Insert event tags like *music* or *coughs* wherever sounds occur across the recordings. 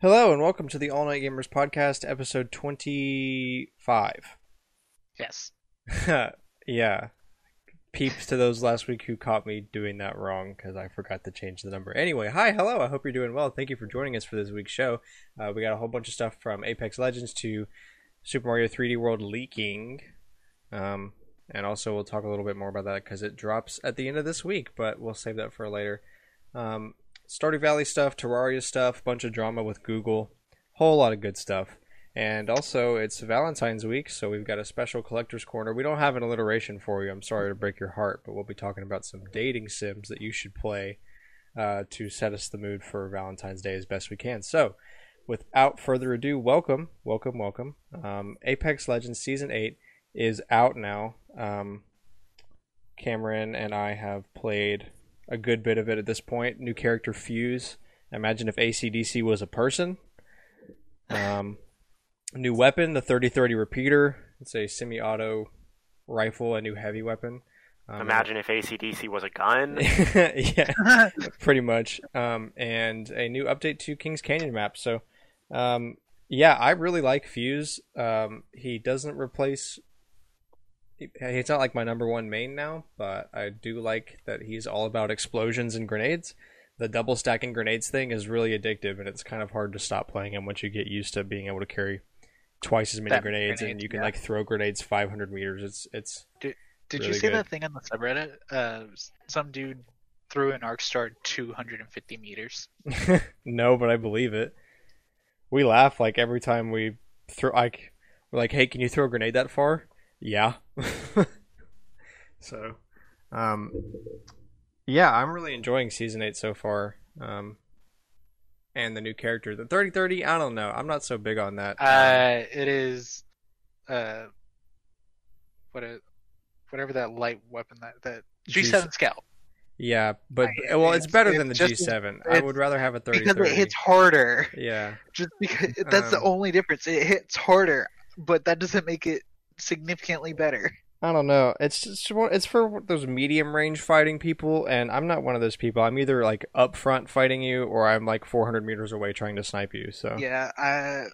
Hello and welcome to the All Night Gamers podcast, episode 25. Yes. *laughs* yeah. Peeps to those last week who caught me doing that wrong because I forgot to change the number. Anyway, hi, hello. I hope you're doing well. Thank you for joining us for this week's show. Uh, we got a whole bunch of stuff from Apex Legends to Super Mario 3D World leaking. Um, and also, we'll talk a little bit more about that because it drops at the end of this week, but we'll save that for later. Um, Stardew Valley stuff, Terraria stuff, bunch of drama with Google, whole lot of good stuff. And also, it's Valentine's week, so we've got a special collector's corner. We don't have an alliteration for you. I'm sorry to break your heart, but we'll be talking about some dating sims that you should play uh, to set us the mood for Valentine's Day as best we can. So, without further ado, welcome, welcome, welcome. Um, Apex Legends Season 8 is out now. Um, Cameron and I have played a good bit of it at this point. New character Fuse. Imagine if ACDC was a person. Um, new weapon, the 3030 repeater. It's a semi-auto rifle, a new heavy weapon. Um, Imagine if ACDC was a gun. *laughs* yeah, pretty much. Um, and a new update to Kings Canyon map. So, um, yeah, I really like Fuse. Um, he doesn't replace. He's not like my number one main now, but I do like that he's all about explosions and grenades. The double stacking grenades thing is really addictive, and it's kind of hard to stop playing him once you get used to being able to carry twice as many That grenades, and you can yeah. like throw grenades 500 meters. It's it's Did Really you see good. that thing on the subreddit? Uh, some dude threw an arc star 250 meters. *laughs* no, but I believe it. We laugh like every time we throw. Like we're like, "Hey, can you throw a grenade that far?" Yeah. *laughs* so, um, yeah, I'm really enjoying season eight so far. Um, and the new character, the thirty thirty. I don't know. I'm not so big on that. Uh, it is, uh, what it, whatever that light weapon that that G7 Scout yeah, but I- well, it's it's- better it's than the just- G7. I would rather have a thirty because thirty. it hits harder. Yeah. Just because that's the Um, only difference. It hits harder, but that doesn't make it significantly better. *laughs* I don't know. It's just it's for those medium range fighting people, and I'm not one of those people. I'm either like up front fighting you, or I'm like 400 meters away trying to snipe you. So Yeah, uh,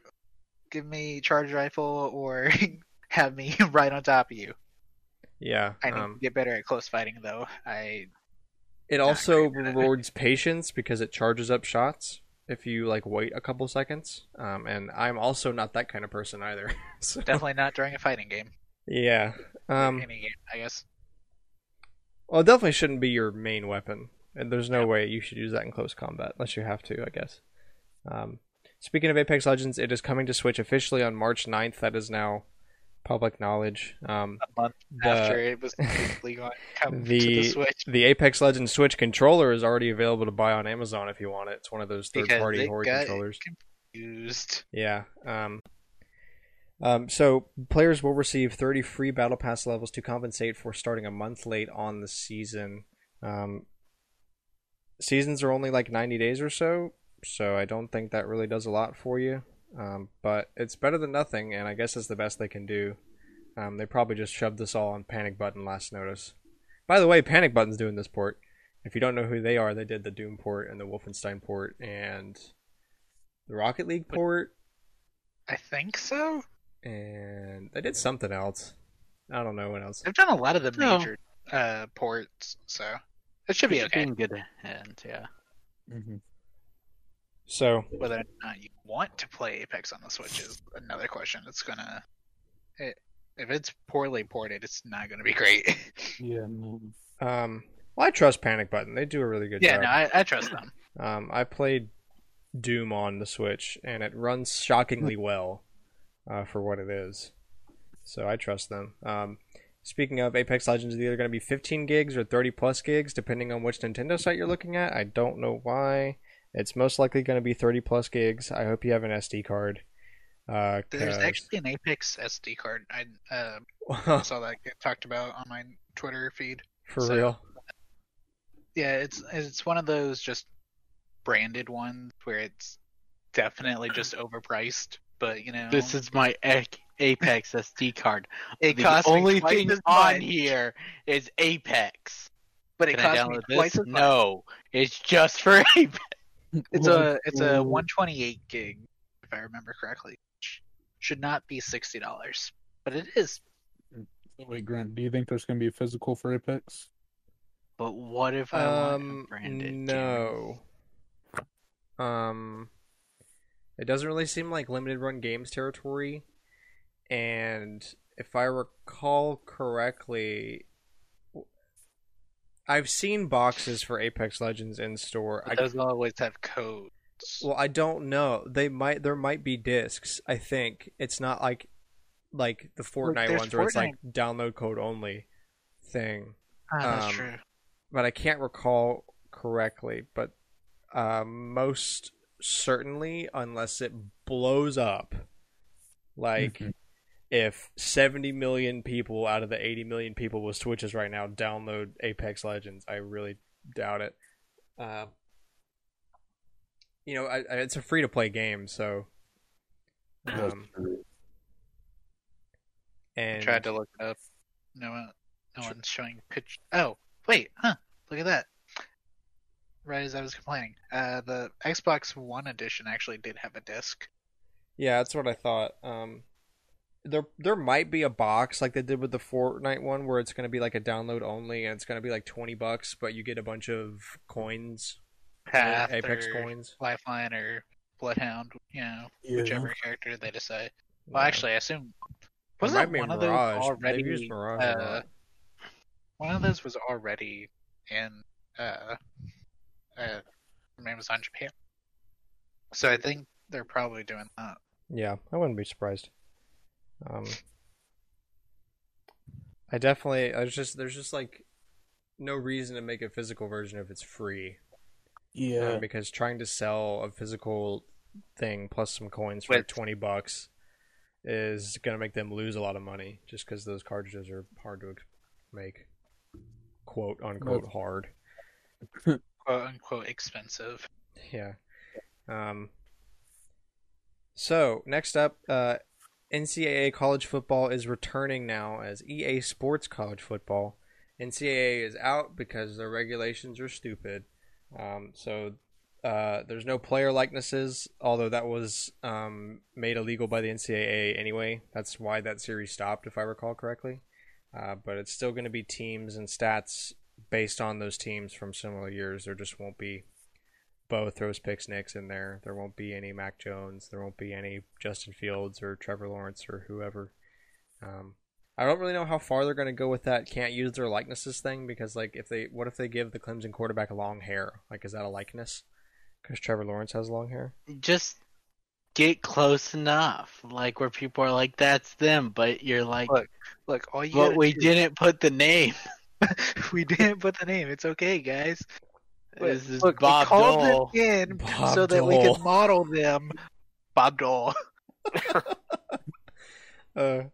give me charge rifle or *laughs* have me *laughs* right on top of you. yeah. I need Um, to get better at close fighting though. I it also great at it. rewards patience because it charges up shots if you like wait a couple seconds. Um, and I'm also not that kind of person either. *laughs* so definitely not during a fighting game. yeah. Um, Any game, I guess. well, it definitely shouldn't be your main weapon, and there's no way you should use that in close combat unless you have to, I guess. Um, speaking of Apex Legends, it is coming to Switch officially on March 9th. That is now public knowledge. Um, A month the- after it was completely to the the Switch the Apex Legends Switch controller is already available to buy on Amazon if you want it. It's one of those third because party got controllers. confused. Yeah. Um, um, so players will receive 30 free battle pass levels to compensate for starting a month late on the season. Um, seasons are only like 90 days or so, so I don't think that really does a lot for you. Um, but it's better than nothing, and I guess it's the best they can do. Um, they probably just shoved this all on Panic Button last notice. By the way, Panic Button's doing this port. If you don't know who they are, they did the Doom port and the Wolfenstein port and the Rocket League port I think so. and they did something else. I don't know what else. They've done a lot of the No. major uh, ports, so it should be okay. in good hands, yeah. So Whether or not you want to play Apex on the Switch is another question. It's gonna, it, if it's poorly ported, it's not gonna be great. *laughs* Yeah. Um, well, I trust Panic Button. They do a really good yeah, job. no, I, I trust them. Um, I played Doom on the Switch, and it runs shockingly *laughs* well uh, for what it is. So I trust them. Um, speaking of Apex Legends, is either going to be 15 gigs or 30 plus gigs, depending on which Nintendo site you're looking at. I don't know why. It's most likely going to be 30 plus gigs. I hope you have an SD card. Uh, There's 'cause- actually an Apex SD card. I uh, *laughs* saw that get talked about on my Twitter feed. for So- real. Yeah, it's it's one of those just branded ones where it's definitely just *clears throat* overpriced, but you know, This is my A- Apex SD card. it the costs me only twice thing as on here is Apex. but it Can costs me twice this? as much. No, it's just for *laughs* Apex. *laughs* It's a it's a 128 gig, if I remember correctly. Should not be sixty dollars, but it is. Wait, Grant, do you think there's going to be a physical for Apex? But what if I want Um, a branded? game? no. Um, it doesn't really seem like limited run games territory, and if I recall correctly, I've seen boxes for Apex Legends in store. But I, those always have codes. well, I don't know. They might. There might be discs. I think it's not like like the Fortnite there's ones where it's like download code only thing. Ah, that's um, true. but I can't recall correctly. But uh, most certainly, unless it blows up, like Mhm. If 70 million people out of the 80 million people with Switches right now download Apex Legends, I really doubt it. Uh, you know, I, I, it's a free to play game, so. That's Um, true. and Tried to look it up. No one, no Sure. one's showing pitch. Oh, wait, huh? Look at that. Right as I was complaining, uh, the Xbox One edition actually did have a disc. Yeah, that's what I thought. Um, there there might be a box like they did with the Fortnite one where it's going to be like a download only and it's going to be like 20 bucks but you get a bunch of coins, Path Apex or coins. Lifeline or Bloodhound, you know, Yeah. whichever character they decide. Well, Yeah. actually, I assume wasn't one of Mirage. those already? Used Mirage uh, lot. one of those was already in uh, uh, from Amazon Japan. So I think they're probably doing that. Yeah, I wouldn't be surprised. Um, I definitely there's just there's just like no reason to make a physical version if it's free. Yeah. um, because trying to sell a physical thing plus some coins for With- 20 bucks is going to make them lose a lot of money just because those cartridges are hard to make quote unquote That's- hard *laughs* quote unquote expensive. yeah um so next up uh ncaa college football is returning now as ea sports college football ncaa is out because their regulations are stupid um so uh, there's no player likenesses, although that was um, made illegal by the NCAA anyway. That's why that series stopped, if I recall correctly. Uh, but it's still going to be teams and stats based on those teams from similar years. There just won't be Bo throws picks Nix in there. There won't be any Mac Jones. There won't be any Justin Fields or Trevor Lawrence or whoever. Um, I don't really know how far they're going to go with that. Can't use their likenesses thing because, like, if they, what if they give the Clemson quarterback a long hair? Like, is that a likeness? Because Trevor Lawrence has long hair. Just get close enough, like where people are like, "That's them," but you're like, Look, Look, all you "But we do- didn't put the name." *laughs* we didn't put the name. It's okay, guys. This is look, Bob we called Dole. them in Bob so that we Dole. could model them. Bob Dole. *laughs* *laughs* Uh,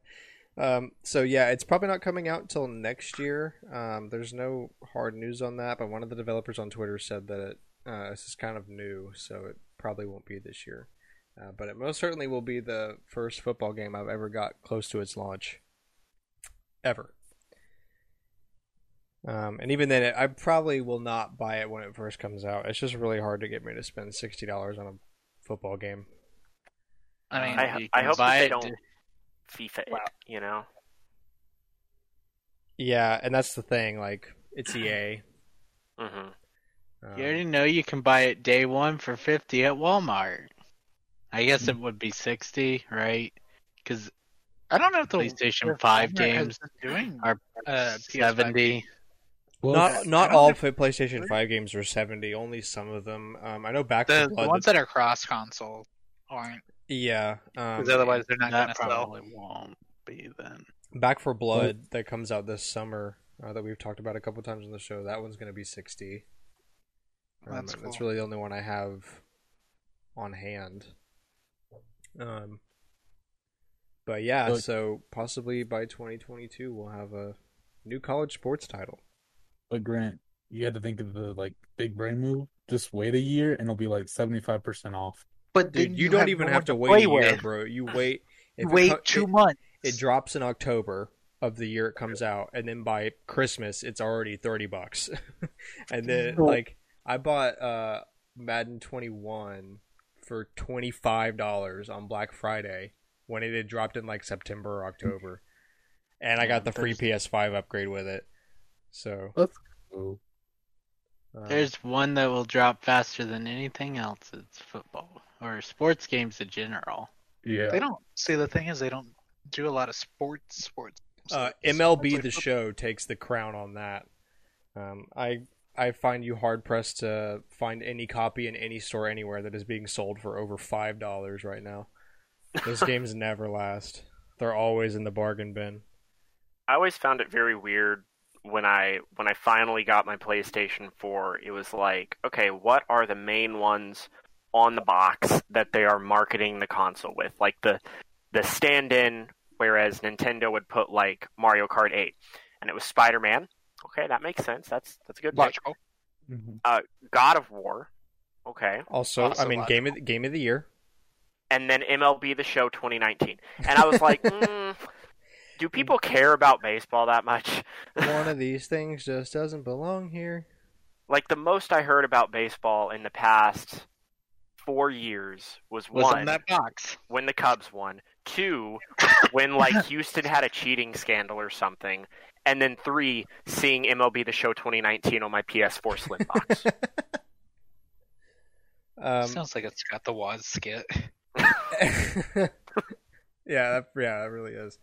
um, so yeah, it's probably not coming out until next year. Um, there's no hard news on that, but one of the developers on Twitter said that it, uh, this is kind of new, so it probably won't be this year. Uh, but it most certainly will be the first football game I've ever got close to its launch, ever. Um, and even then, I probably will not buy it when it first comes out. It's just really hard to get me to spend sixty dollars on a football game. I mean, I, I hope they it don't to- FIFA it, Wow. you know? Yeah, and that's the thing. Like, it's EA. *clears throat* hmm Um, You already know you can buy it day one for fifty at Walmart. I guess it would be sixty, right? Because I don't know if the PlayStation if 5 games doing are uh, PS5 seventy. Well, not not all think- PlayStation Five games are seventy. Only some of them. Um, I know Back The, for the ones that are cross console aren't, yeah, um, because otherwise they're not going That to sell. probably won't be then. Back 4 Blood that comes out this summer uh, that we've talked about a couple times on the show. That one's going to be sixty. Um, That's That's really the only one I have on hand. Um, but yeah, Look- so possibly by 2022 we'll have a new college sports title. But Grant, you had to think of the like big brain move. Just wait a year and it'll be like seventy five percent off. But Dude, then you, don't have even no have to wait play a year, with. bro. You wait. *laughs* If Wait co- two it- months. it drops in October. of the year it comes out, and then by Christmas it's already thirty bucks. *laughs* and then Well- like I bought uh Madden 21 for twenty five dollars on Black Friday when it had dropped in like September or October, and I got the free PS5 upgrade with it. So um, There's one that will drop faster than anything else. It's football or sports games in general. yeah. They don't see the thing is they don't do a lot of sports sports. uh, MLB like the football. show takes the crown on that. Um, I I find you hard pressed to find any copy in any store anywhere that is being sold for over five dollars right now. Those *laughs* games never last. They're always in the bargain bin. I always found it very weird when I when I finally got my PlayStation 4. It was like, okay, what are the main ones on the box that they are marketing the console with? Like the the stand-in, whereas Nintendo would put like Mario Kart 8, and it was Spider-Man. Okay, that makes sense. That's that's a good. Pick. Logical. Mhm. God of War. Okay, Also, Also I mean, game of the, game of the year. and then MLB The Show 2019, and I was like, *laughs* mm, do people care about baseball that much? One of *laughs* these things just doesn't belong here. like the most I heard about baseball in the past four years was, Was one that box. when the Cubs won, two *laughs* when like Houston had a cheating scandal or something, and then three seeing MLB The Show 2019 on my PS4 Slim box. *laughs* Um, Sounds like it's got the Woz skit. yeah, that, yeah, that really is.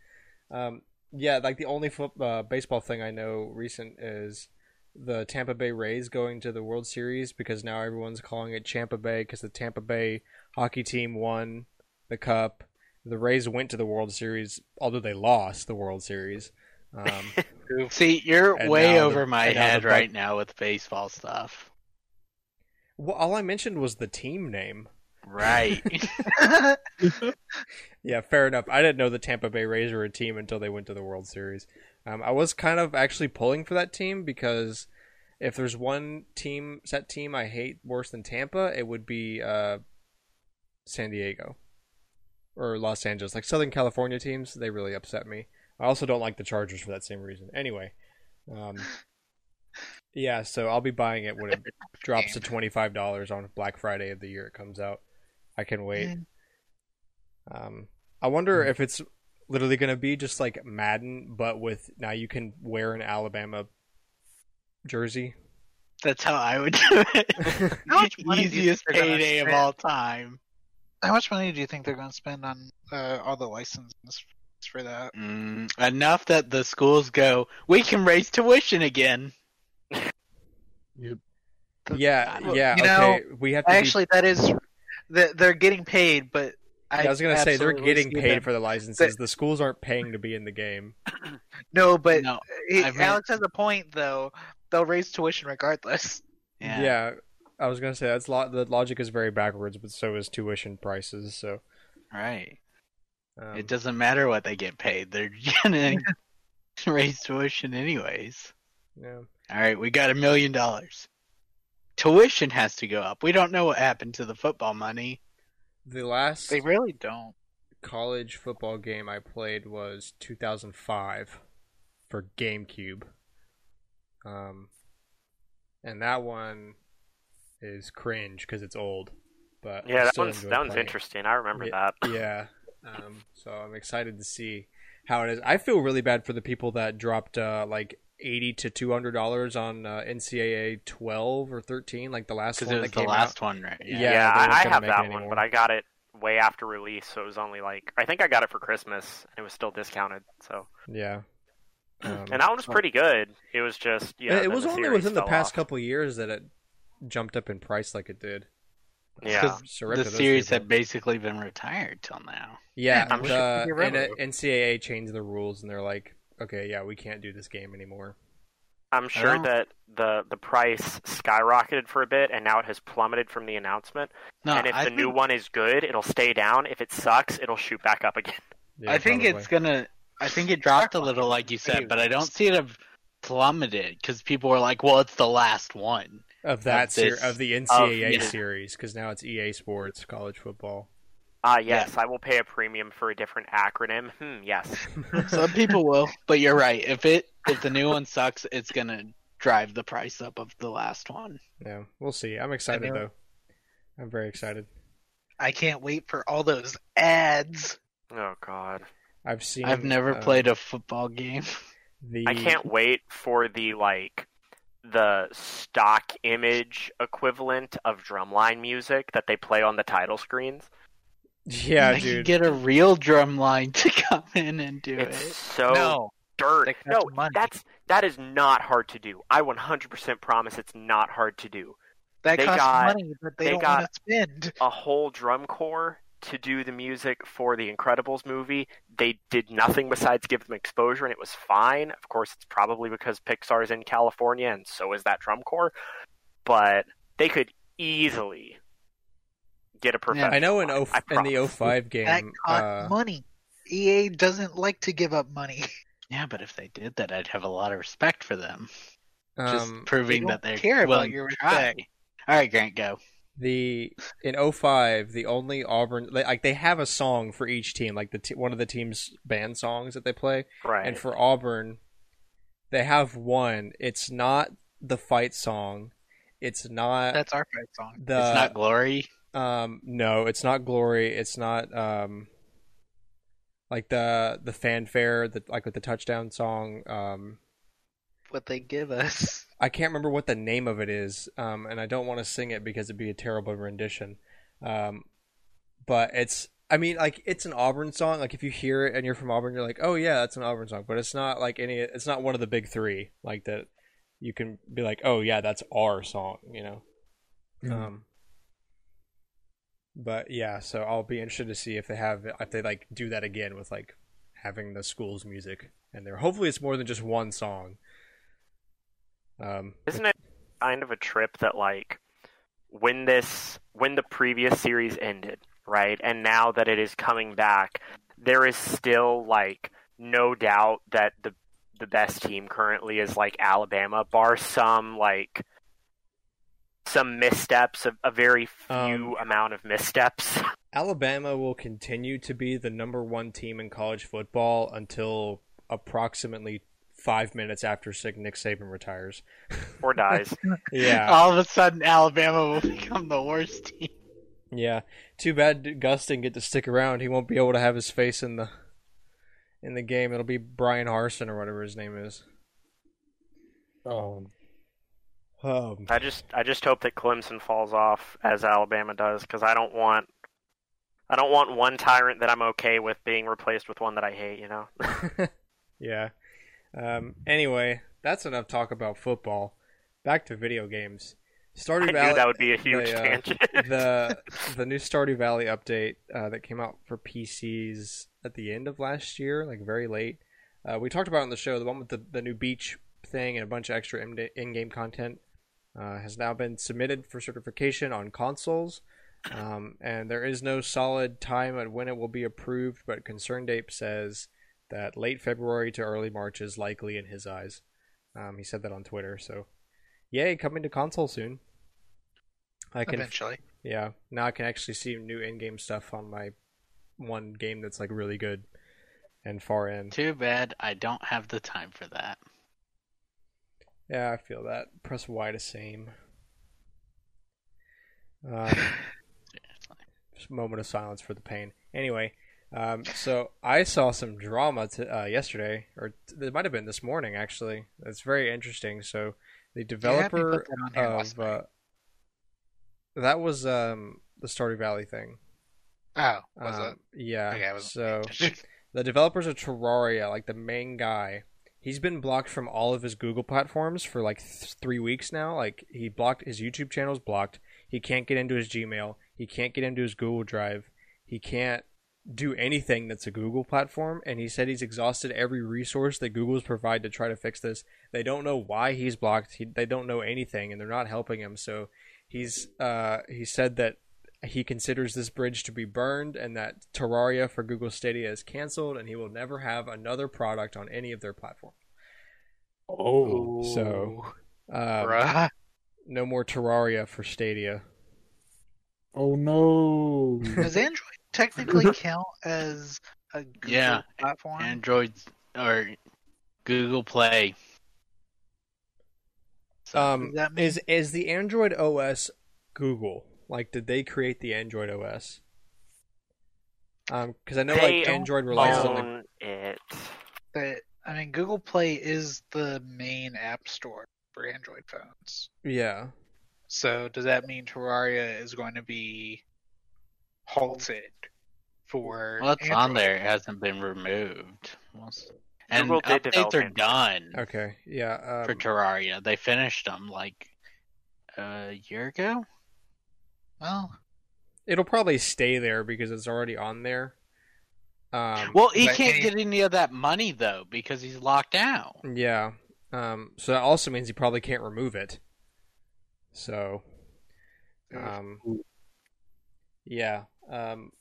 Um, yeah, like the only foot, uh, baseball thing I know recent is the Tampa Bay Rays going to the World Series because now everyone's calling it Champa Bay because the Tampa Bay hockey team won the cup. The Rays went to the World Series, although they lost the World Series. Um, *laughs* See, you're way now the- over my and now head right now with baseball stuff. well, all I mentioned was the team name. Right. *laughs* Yeah, fair enough. I didn't know the Tampa Bay Rays were a team until they went to the World Series. Um, I was kind of actually pulling for that team because if there's one team set team I hate worse than Tampa, it would be uh, San Diego or Los Angeles. Like Southern California teams, they really upset me. I also don't like the Chargers for that same reason. Anyway, um, yeah, so I'll be buying it when it drops to twenty five dollars on Black Friday of the year it comes out. I can wait. Um, I wonder if it's literally going to be just like Madden, but with now you can wear an Alabama jersey. That's how I would *laughs* do it. How much money do you Easiest think they're gonna payday of all time. How much money do you think they're going to spend on uh, all the licenses for that? Mm, enough that the schools go, we can raise tuition again. *laughs* Yep. Yeah, yeah. you know, okay, we have to. Actually, that is that they're getting paid, but be, I was going to say they're getting paid them- for the licenses. The schools aren't paying to be in the game. *clears throat* No, but no, he- I Alex has a point though. They'll raise tuition regardless. *laughs* yeah. Yeah, I was going to say that's lo- the logic is very backwards, but so is tuition prices. So right. um, it doesn't matter what they get paid; they're *laughs* gonna *laughs* raise tuition anyways. Yeah. All right, we got a million dollars. Tuition has to go up. We don't know what happened to the football money. The last They really don't. college football game I played was 2005 for GameCube. Um, and that one is cringe because it's old. But I yeah, that still one's that one's playing interesting. I remember Yeah. that. Yeah. Um, so I'm excited to see how it is. I feel really bad for the people that dropped uh, like eighty to two hundred dollars on uh, NCAA twelve or thirteen, like the last Because one it was that the came last out. one, right? Yeah. Yeah, they weren't I, I have that one, anymore. but I got it way after release, so it was only like I think I got it for Christmas, and it was still discounted. So, Yeah. Um, and that one was pretty good. It was just yeah, it then was the only within the past off. couple years that it jumped up in price like it did. Yeah, the series people. had basically been retired till now. Yeah, I'm the, sure- and, uh, NCAA changed the rules, and they're like, okay, yeah, we can't do this game anymore. I'm sure that the the price skyrocketed for a bit, and now it has plummeted from the announcement. No, and if I the think, new one is good, it'll stay down. If it sucks, it'll shoot back up again. *laughs* Yeah, I think probably. it's gonna. I think it dropped a little, like you said, but I don't see it have plummeted because people were like, "Well, it's the last one." of that of ser- of the NCAA yeah. series because now it's EA Sports college football. Ah, yes, I will pay a premium for a different acronym. *laughs* Hmm, yes. *laughs* Some people will, but you're right. If it if the new one sucks, it's gonna drive the price up of the last one. Yeah, we'll see. I'm excited though. I'm very excited. I can't wait for all those ads. Oh God, I've seen. I've never uh, played a football game. The I can't wait for the like the stock image equivalent of drumline music that they play on the title screens. Yeah, I could dude. get a real drum line *laughs* to come in and do It's it. so no, dirt. that costs No, money. that's that is not hard to do. I 100% promise it's not hard to do. that they costs got- money that they, they don't got- spend. A whole drum corps to do the music for the Incredibles movie. They did nothing besides give them exposure, and it was fine. Of course, it's probably because Pixar's in California, and so is that drum corps. But they could easily get a professional. I know in line, o- I in the promise. 05 game. that cost uh, money. EA doesn't like to give up money. *laughs* Yeah, but if they did that, I'd have a lot of respect for them. Just um, proving they that don't they're care about willing your to try. respect. All right, Grant, go. the in 05 the only auburn like they have a song for each team like the t- one of the team's band songs that they play right. and for auburn they have one it's not the fight song it's not That's our fight song. the it's not glory. Um no it's not glory it's not um like the the fanfare that like with the touchdown song um What they give us. I can't remember what the name of it is, um, and I don't want to sing it because it'd be a terrible rendition. Um, but it's, I mean, like it's an Auburn song. Like if you hear it and you're from Auburn, you're like, oh yeah, that's an Auburn song. But it's not like any. It's not one of the big three. Like that, you can be like, oh yeah, that's our song. You know. Mhm. Um. But yeah, so I'll be interested to see if they have if they like do that again with like having the school's music and there. Hopefully, it's more than just one song. Um, Isn't it kind of a trip that like when this when the previous series ended, right? And now that it is coming back, there is still like no doubt that the the best team currently is like Alabama, bar some like some missteps, a, a very few Um, amount of missteps. *laughs* Alabama will continue to be the number one team in college football until approximately five minutes after Sig- Nick Saban retires. *laughs* or dies. Yeah, All of a sudden, Alabama will *laughs* become the worst team. yeah. Too bad Gus didn't get to stick around. He won't be able to have his face in the in the game. It'll be Bryan Harsin or whatever his name is. Um, Um, I just I just hope that Clemson falls off as Alabama does because I don't want I don't want one tyrant that I'm okay with being replaced with one that I hate. You know. *laughs* yeah. Um, anyway, that's enough talk about football. Back to video games. Stardew I knew Valley. that would be a *laughs* huge the, uh, tangent. the the new Stardew Valley update uh, that came out for PCs at the end of last year, like very late. Uh, we talked about it on the show the one with the, the new beach thing and a bunch of extra in-game content uh, has now been submitted for certification on consoles. Um, and there is no solid time at when it will be approved, but ConcernedApe says that late February to early March is likely in his eyes. Um, he said that on Twitter, so yay, coming to console soon. I can Eventually. yeah, now I can actually see new in-game stuff on my one game that's like really good and far in. Too bad I don't have the time for that. Yeah, I feel that. Press Y to same. Um, *laughs* just a moment of silence for the pain. Anyway, um, so I saw some drama to, uh, yesterday, or t- it might have been this morning actually. It's very interesting. So the You had me developer put that on here last of uh, that was um, the Stardew Valley thing. Oh, was Um, Yeah. Okay, so the developers of Terraria, like the main guy, he's been blocked from all of his Google platforms for like th- three weeks now. Like he blocked his YouTube channel's blocked. He can't get into his Gmail. He can't get into his Google Drive. He can't do anything that's a Google platform. And he said he's exhausted every resource that Google's provide to try to fix this. They don't know why he's blocked. He, they don't know anything, and they're not helping him. So he's uh, he said that he considers this bridge to be burned and that Terraria for Google Stadia is canceled and he will never have another product on any of their platforms. oh, So, um, no more Terraria for Stadia. oh no. *laughs* Does Android. technically *laughs* count as a Google Yeah, platform? Android or Google Play. So, Um, mean- is is the Android OS Google? Like, did they create the Android OS? Um, because I know They like Android relies on the it. that I mean, Google Play is the main app store for Android phones. yeah. So does that mean Terraria is going to be halted for? well, it's on there. It hasn't been removed. And Google updates are done Okay. Yeah. for Um, Terraria. They finished them like a year ago. Well, it'll probably stay there because it's already on there. Um, Well, he can't any- get any of that money though because he's locked out. Yeah. Um, so that also means he probably can't remove it. So, um, yeah. Um,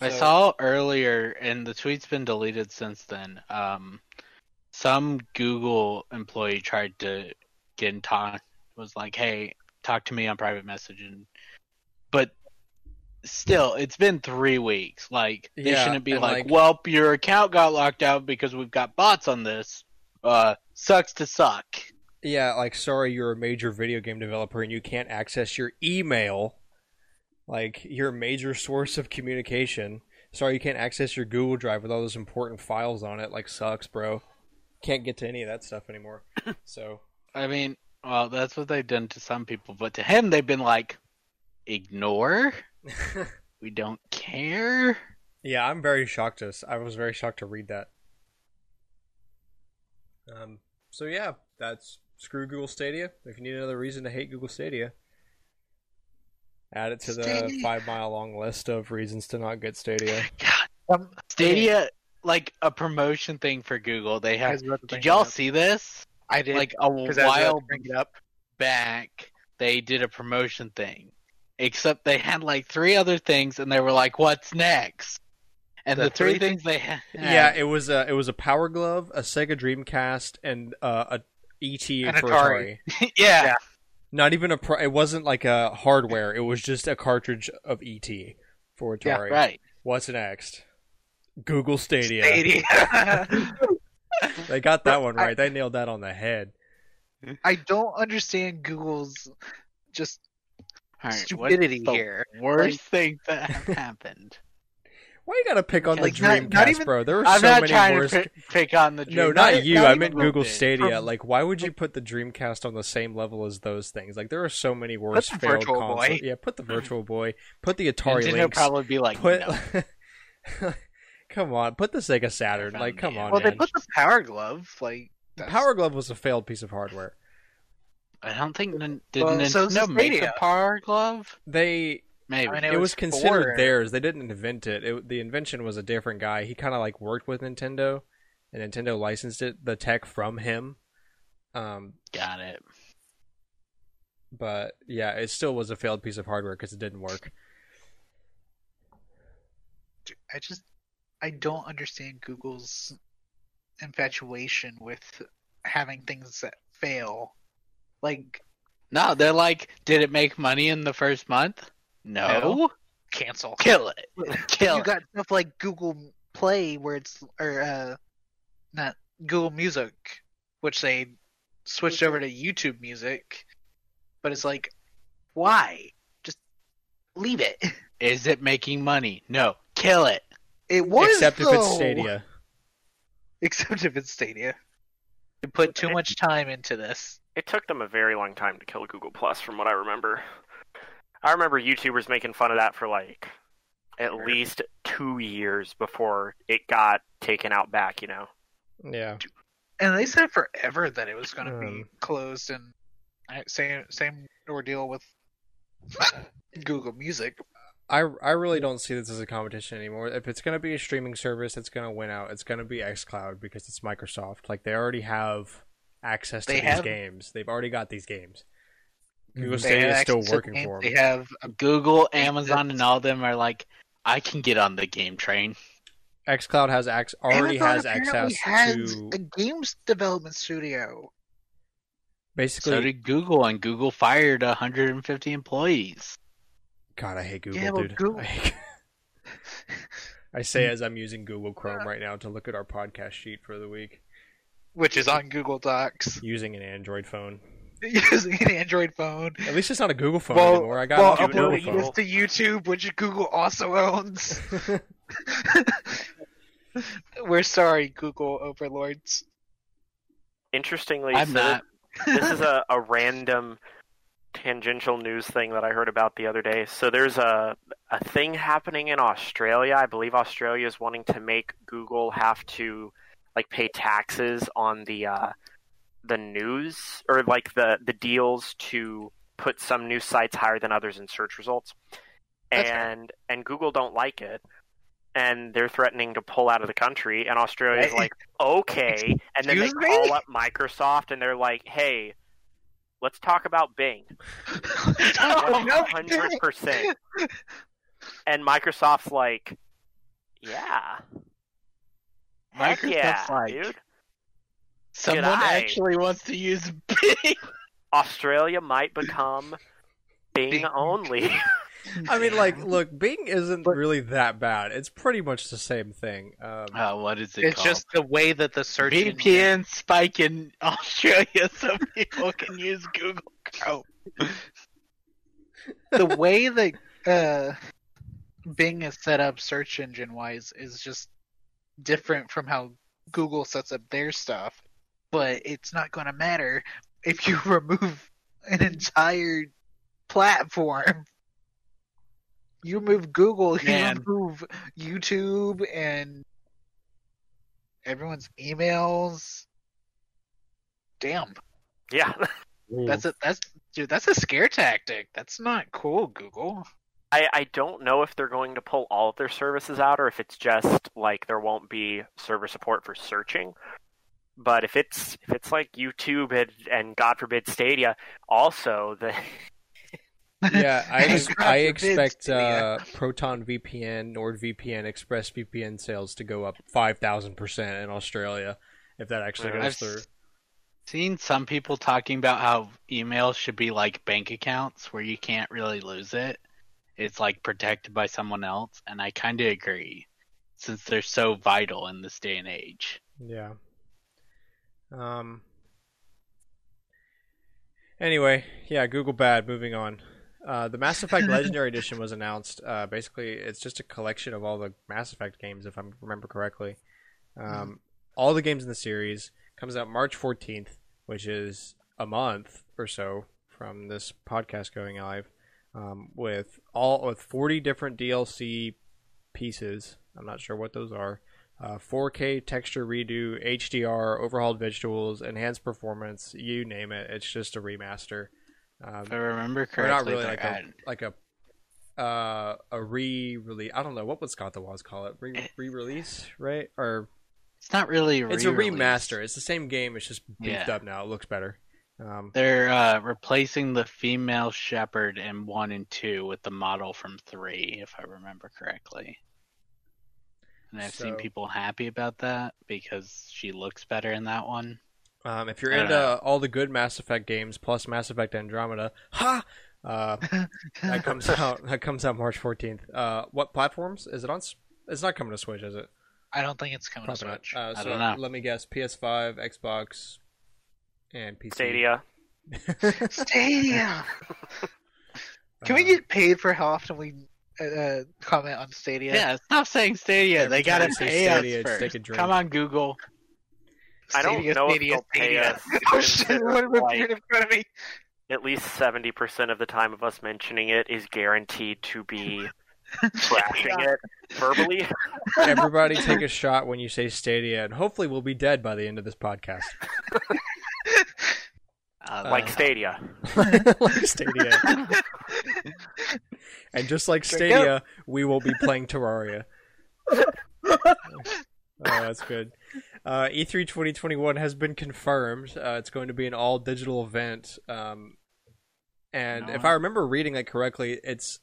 I saw earlier, and the tweet's been deleted since then. Um, some Google employee tried to get in touch, was like, "Hey, talk to me on private message," and but still, it's been three weeks. Like they Yeah, shouldn't be like, like- "Well, your account got locked out because we've got bots on this." Uh, sucks to suck. Yeah, like sorry, you're a major video game developer and you can't access your email, like your major source of communication. Sorry, you can't access your Google Drive with all those important files on it. Like sucks, bro. Can't get to any of that stuff anymore. *coughs* So I mean, well, that's what they've done to some people, but to him, they've been like, "Ignore." *laughs* We don't care. yeah, I'm very shocked. To, I was very shocked to read that. Um. So yeah, that's screw Google Stadia. If you need another reason to hate Google Stadia, add it to the five mile long list of reasons to not get Stadia. *laughs* um, Stadia, like a promotion thing for Google. They I have. was about to bring Did y'all up. see this? I did Like a because I was about while bring it up. back, they did a promotion thing. Except they had like three other things, and they were like, "What's next?" And The the, three three things they had. Yeah, it was a it was a Power Glove, a Sega Dreamcast, and uh, a ET An for Atari. Atari. *laughs* yeah. Yeah. Not even a pro. It wasn't like a hardware. It was just a cartridge of ET for Atari. Yeah, Atari. right. What's next? Google Stadia. Stadia. *laughs* They got that one right. They nailed that on the head. I don't understand Google's just All right, stupidity what's the here. Worst Like- thing that *laughs* happened. Why you gotta pick on Like, the not- Dreamcast, not even- bro? There were I'm so not many trying worse. to pick, pick on the. no, Dream- not, you. not I meant Google did. Stadia. From- like, why would you put the Dreamcast on the same level as those things? Like, there are so many worse the failed Virtual consoles. Boy. Yeah, put the *laughs* Virtual Boy. Put the Atari Nintendo Lynx. probably be like, put no. *laughs* come on put the sega saturn like come on well, man they put the Power Glove like the that's- power glove was a failed piece of hardware I don't think Nin- did Well, so Nintendo make Stadia. a Power Glove. they Maybe. I mean, it, It was, was considered for- theirs they didn't invent it. it the invention was a different guy he kind of like worked with nintendo and nintendo licensed it the tech from him um Got it. but yeah it still was a failed piece of hardware because it didn't work I just I don't understand Google's infatuation with having things that fail. Like No, they're like, did it make money in the first month? No. No. cancel. Kill it. Kill you it. got stuff like Google Play where it's or uh not Google Music, which they switched over to YouTube Music. But it's like why? Just leave it. *laughs* Is it making money? No. Kill it. It was except if it's though. stadia *laughs* Except if it's Stadia. They put too much time into this. It took them a very long time to kill Google Plus, from what I remember. I remember YouTubers making fun of that for like at least two years before it got taken out back. You know, yeah And they said forever that it was going to be Um. closed, and same same ordeal with *laughs* Google Music. I, I really don't see this as a competition anymore. If it's going to be a streaming service, it's going to win out. It's going to be xCloud because it's Microsoft. Like they already have access to They these have- games. They've already got these games. Google. They Stadia is still working games. for them. They have Google, Amazon, and all them are like, I can get on the game train. xCloud has ac- already Amazon has access has to a games development studio. basically. So did Google, and Google fired 150 employees. God, I hate Google, Yeah, well, dude. Google- I hate- *laughs* I say as I'm using Google Chrome right now to look at our podcast sheet for the week, Which is on Google Docs *laughs* using an Android phone. using an Android phone. At least it's not a Google phone Well, anymore. I got While a Google uploading phone. this to YouTube, which Google also owns. *laughs* *laughs* We're sorry, Google overlords. Interestingly, I'm so not. this is a, a random tangential news thing that I heard about the other day. So there's a a thing happening in Australia. I believe Australia is wanting to make Google have to like pay taxes on the uh, the news or like the the deals to put some news sites higher than others in search results. That's fair. And and Google don't like it. And they're threatening to pull out of the country, and Australia's Right. like, okay. And then they me? call up Microsoft, and they're like, hey, let's talk about Bing. *laughs* Oh, hundred percent. And Microsoft's like, yeah, heck Microsoft's yeah, like, dude. someone I? actually wants to use Bing. Australia might become Bing, Bing. only. *laughs* I mean, like, look, Bing isn't really that bad. It's pretty much the same thing. Um, Oh, what is it It's called? just the way that the search engine- VPN spike in *laughs* Australia so people can use Google Chrome. the way that uh, Bing is set up search engine wise is just different from how Google sets up their stuff. But it's not going to matter if you *laughs* remove an entire platform. You remove Google, you remove YouTube and everyone's emails. Damn, yeah, *laughs* that's a that's dude. That's a scare tactic. That's not cool, Google. I, I don't know if they're going to pull all of their services out or if it's just like there won't be server support for searching. But if it's if it's like YouTube and, and God forbid Stadia, also the *laughs* yeah, I, ex- I expect Stadia. uh, Proton VPN, NordVPN, ExpressVPN sales to go up five thousand percent in Australia if that actually goes I've through. seen some people talking about how emails should be like bank accounts where you can't really lose it. It's like protected by someone else, and I kind of agree since they're so vital in this day and age. Yeah. Um. Anyway, yeah, Google bad. Moving on. Uh, the Mass Effect *laughs* Legendary Edition was announced. Uh, basically, it's just a collection of all the Mass Effect games, if I remember correctly. Um, All the games in the series comes out March 14th, which is a month or so from this podcast going live. Um, with all with 40 different DLC pieces. I'm not sure what those are uh, 4K texture redo, HDR, overhauled visuals, enhanced performance, you name it. It's just a remaster. Um, If I remember or correctly, not really like a like a uh, a re-release. I don't know what would Scott the Woz call it. Re- re-release, right? Or it's not really a it's a remaster. It's the same game. It's just beefed Yeah. up now. It looks better. Um, They're uh, replacing the female Shepard in one and two with the model from three, if I remember correctly. And I've seen people happy about that because she looks better in that one. um, if you're I into all the good Mass Effect games plus Mass Effect Andromeda, ha! Uh, that *laughs* comes out. That comes out March 14th. Uh, what platforms is it on? It's not coming to Switch, is it? I don't think it's coming to Probably not. Switch. Uh, I so don't know. Let me guess: PS5, Xbox, and PC. Stadia. *laughs* Stadia. *laughs* Can we Uh, get paid for how often we uh, uh, comment on Stadia? Yeah, stop saying Stadia. Every they gotta pay Stadia, us just first. drink. Come on, Google. I don't Stadia, know if they'll pay Stadia. us. Oh shit! What am I like, putting in front of me? at least seventy percent of the time of us mentioning it is guaranteed to be *laughs* trashing it verbally. Everybody take a shot when you say Stadia, and hopefully we'll be dead by the end of this podcast. Uh, like Stadia. *laughs* like *laughs* Stadia. and just like Stadia, we will be playing Terraria. oh, that's good. Uh, E3 2021 has been confirmed. Uh, it's going to be an all digital event. Um, and No. if I remember reading it correctly, it's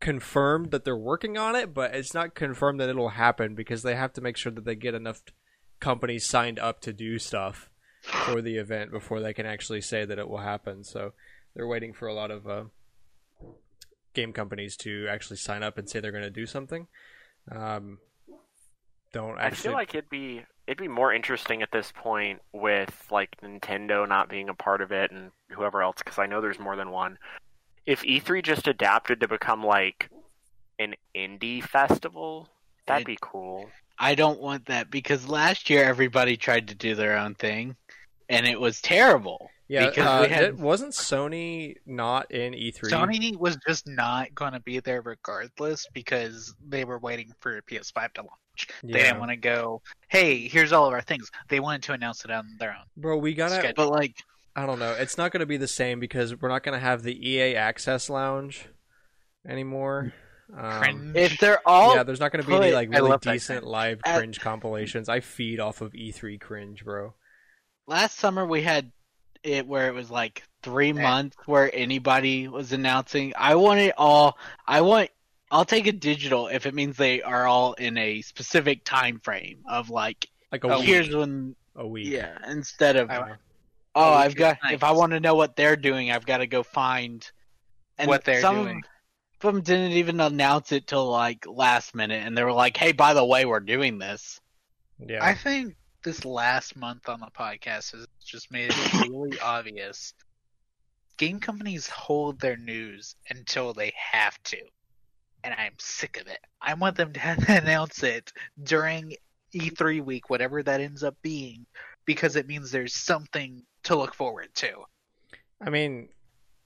confirmed that they're working on it, but it's not confirmed that it'll happen because they have to make sure that they get enough companies signed up to do stuff for the event before they can actually say that it will happen. So they're waiting for a lot of uh, game companies to actually sign up and say they're going to do something. Um, don't I feel like it'd be it'd be more interesting at this point with like Nintendo not being a part of it and whoever else because I know there's more than one. If E3 just adapted to become like an indie festival, that'd It- be cool. I don't want that because last year everybody tried to do their own thing, and it was terrible. yeah, because uh, we had- it wasn't Sony not in E E3. Sony was just not going to be there regardless because they were waiting for PS5 to launch. They didn't want to go, hey, here's all of our things. They wanted to announce it on their own. Bro, we gotta. Schedule. But like, I don't know. It's not going to be the same because we're not going to have the EA Access Lounge anymore. Um, Cringe. if they're all yeah, there's not going to be any like really love that decent cringe. live At- cringe compilations. I feed off of E3 cringe, bro. Last summer we had it where it was like three Yeah. months where anybody was announcing. I want it all. I want. I'll take a digital if it means they are all in a specific time frame of like, Like a oh, week. here's when. a week. Yeah, instead of I- oh, I've got. nice. If I want to know what they're doing, I've got to go find. And What they're some doing. Of them didn't even announce it till like last minute, and they were like, "Hey, by the way, we're doing this." Yeah. I think this last month on the podcast has just made it *laughs* really obvious. Game companies hold their news until they have to. And I'm sick of it. I want them to *laughs* announce it during E3 week, whatever that ends up being, because it means there's something to look forward to. I mean,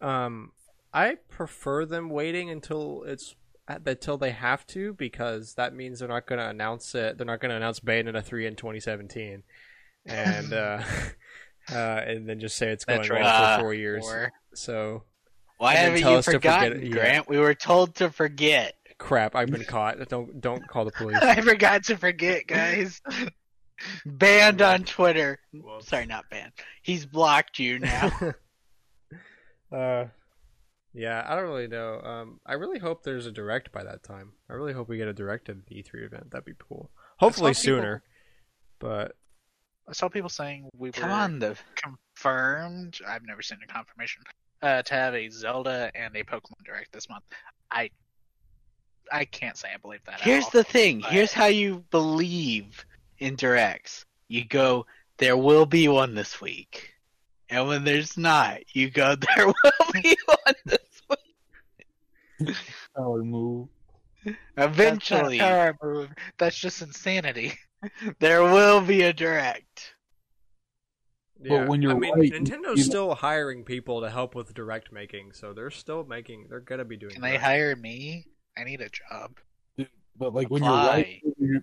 um, I prefer them waiting until it's until they have to because that means they're not going to announce it. They're not going to announce Bayonetta three in 2017, and uh, *laughs* uh, and then just say it's going That's on right. for four years. Or So Why haven't you us forget forgotten, yeah. Grant? We were told to forget. crap, I've been caught. *laughs* Don't don't call the police. I forgot to forget, guys. *laughs* Banned on Twitter. Sorry, not banned. He's blocked you now. uh, yeah, I don't really know. Um, I really hope there's a direct by that time. I really hope we get a direct at the E3 event. That'd be cool. Hopefully saw people- sooner. But I saw people saying we were Come on, the confirmed. I've never seen a confirmation uh, to have a Zelda and a Pokemon Direct this month. I I can't say I believe that. at Here's all. the thing. but- Here's how you believe in directs. You go, there will be one this week. And when there's not, you go, *laughs* there will be one this week. Power move. Eventually, That's not move. That's just insanity. *laughs* there will be a direct. yeah, when you're I mean, right, Nintendo's you- still hiring people to help with direct making, so they're still making. They're gonna be doing. Can they hire me? I need a job. But like when you're right,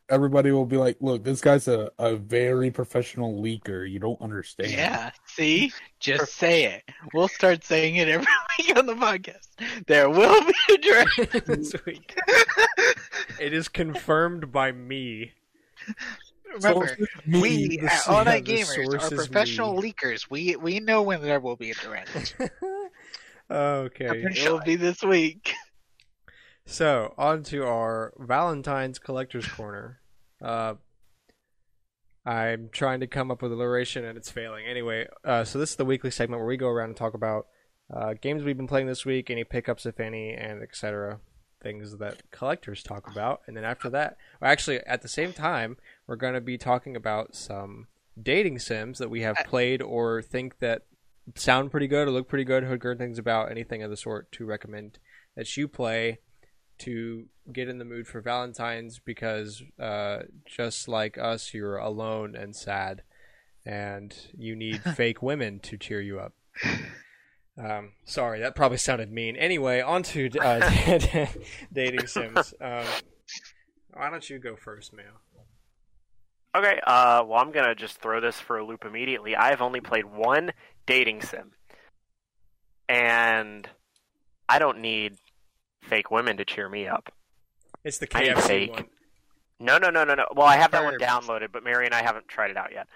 everybody will be like, "Look, this guy's a, a very professional leaker. You don't understand." Yeah, see? Just say it. We'll start saying it every *laughs* week on the podcast. There will be a direct. *laughs* this week. It is confirmed by me. Remember, Sources, we the- uh, at All yeah, Night Gamers source are professional me. leakers. We we know when there will be a direct. *laughs* okay. It will be this week. So, on to our Valentine's Collector's Corner. Uh, I'm trying to come up with a alliteration and it's failing. Anyway, uh, so this is the weekly segment where we go around and talk about uh, games we've been playing this week, any pickups, if any, and etc. Things that collectors talk about. And then after that, well, actually, at the same time, we're going to be talking about some dating sims that we have played or think that sound pretty good or look pretty good, heard good things about, anything of the sort to recommend that you play to get in the mood for Valentine's because uh, just like us, you're alone and sad, and you need *laughs* fake women to cheer you up. Um, sorry, that probably sounded mean. Anyway, on to uh, *laughs* *laughs* dating sims. Um, why don't you go first, Mayo? Okay, uh, well, I'm gonna just throw this for a loop immediately. I have only played one dating sim, and I don't need fake women to cheer me up. It's the I need KFC fake. one. No, no, no, no, no. Well, I have that one downloaded, but Mary and I haven't tried it out yet.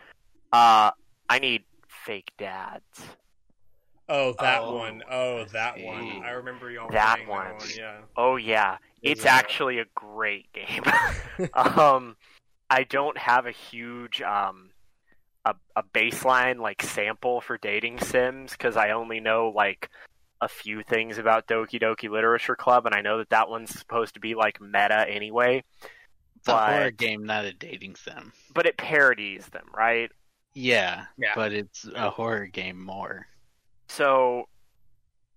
Uh, I need fake dads. Oh, that Oh, one. Oh, that see. one. I remember y'all That playing one. that one. Yeah. Oh yeah, it's Is, actually a great game. *laughs* um, I don't have a huge um, a, a baseline like sample for dating sims because I only know like a few things about Doki Doki Literature Club, and I know that that one's supposed to be like meta anyway. It's a horror game, not a dating sim. But it parodies them, right? Yeah, Yeah. but it's a horror game more. So,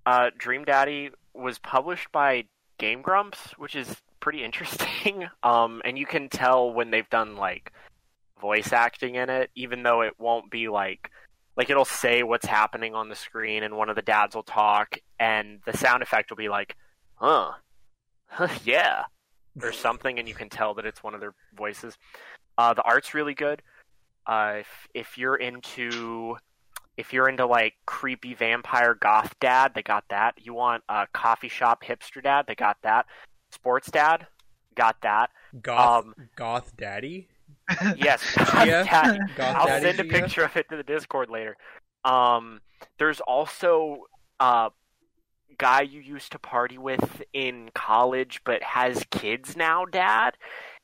uh, Dream Daddy was published by Game Grumps, which is pretty interesting. *laughs* Um, and you can tell when they've done like voice acting in it, even though it won't be like like it'll say what's happening on the screen, and one of the dads will talk, and the sound effect will be like, "Huh, huh *laughs* yeah," or something, and you can tell that it's one of their voices. Uh, the art's really good. Uh, if if you're into if you're into like creepy vampire goth dad, they got that. You want a coffee shop hipster dad, they got that. Sports dad, got that. Goth, Um, Goth Daddy. Yes, goth Gia? daddy. Goth I'll Daddy send a Gia? picture of it to the Discord later. Um, there's also a guy you used to party with in college, but has kids now, Dad,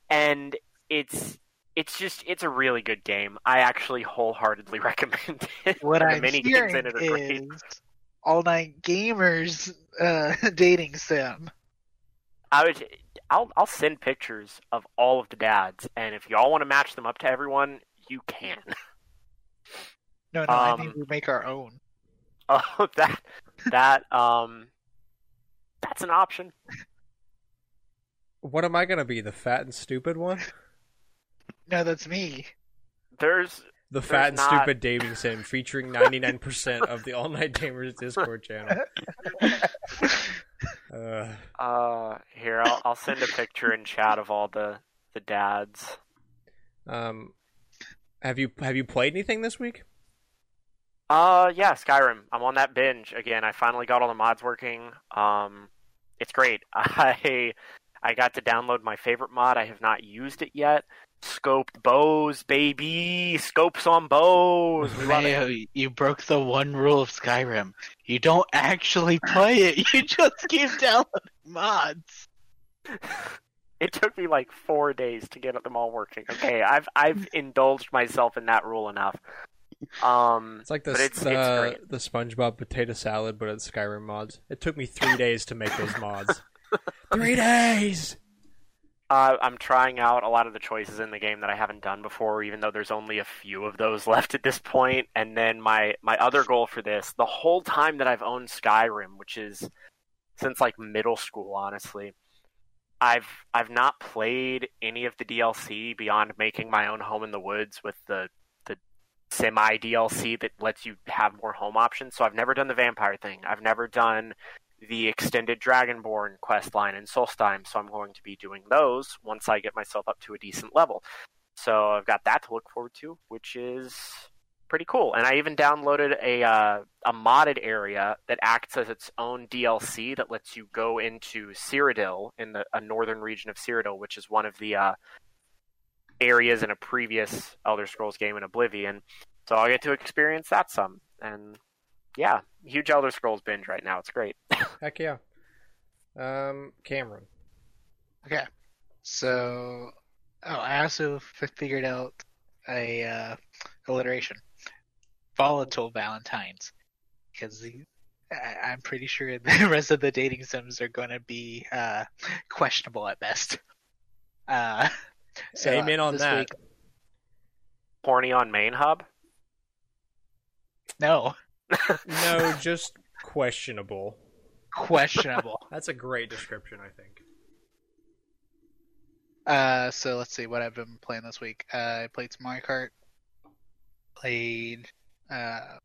and it's it's just it's a really good game. I actually wholeheartedly *laughs* recommend it. What I'm mini games hearing in it are great. is All Night Gamers uh, *laughs* dating sim. I would, I'll I'll send pictures of all of the dads, and if y'all want to match them up to everyone, you can. No, no, I think Um, we make our own. *laughs* Oh, that that um, that's an option. What am I gonna be? The fat and stupid one? No, that's me. There's The fat and not- stupid dating sim featuring 99% of the All Night Gamers Discord channel. *laughs* Uh, uh here I'll I'll send a picture in chat of all the the dads. um, have you have you played anything this week? Uh yeah, Skyrim. I'm on that binge again. I finally got all the mods working. Um, it's great. *laughs* I I got to download my favorite mod. I have not used it yet. Scoped bows, baby. Scopes on bows. We love it. Mayo, you broke the one rule of Skyrim. You don't actually play it. *laughs* You just keep downloading mods. It took me like four days to get them all working. Okay, I've I've indulged myself in that rule enough. Um, It's like the But it's- it's the, great. the SpongeBob potato salad, but it's Skyrim mods. It took me three days to make those mods. *laughs* three days. Uh, I'm trying out a lot of the choices in the game that I haven't done before, even though there's only a few of those *laughs* left at this point. And then my my other goal for this, the whole time that I've owned Skyrim, which is since like middle school, honestly, I've I've not played any of the DLC beyond making my own home in the woods with the the semi DLC that lets you have more home options. So I've never done the vampire thing. I've never done the extended Dragonborn quest line in Solstheim, so I'm going to be doing those once I get myself up to a decent level. So I've got that to look forward to, which is pretty cool. And I even downloaded a uh, a modded area that acts as its own DLC that lets you go into Cyrodiil in the a northern region of Cyrodiil, which is one of the uh, areas in a previous Elder Scrolls game in Oblivion. So I'll get to experience that some. And yeah, huge Elder Scrolls binge right now. It's great. *coughs* Heck yeah. Um, Cameron. Okay. So, oh, I also figured out a uh, alliteration. Volatile Valentines, because I, I'm pretty sure *laughs* the rest of the dating sims are going to be uh, questionable at best. Uh, *laughs* so Amen on this that. week- Horny on Main Hub. no, No, *laughs* just questionable. questionable. *laughs* That's a great description, I think. Uh, so let's see what I've been playing this week. Uh, I played some Mario Kart, played uh,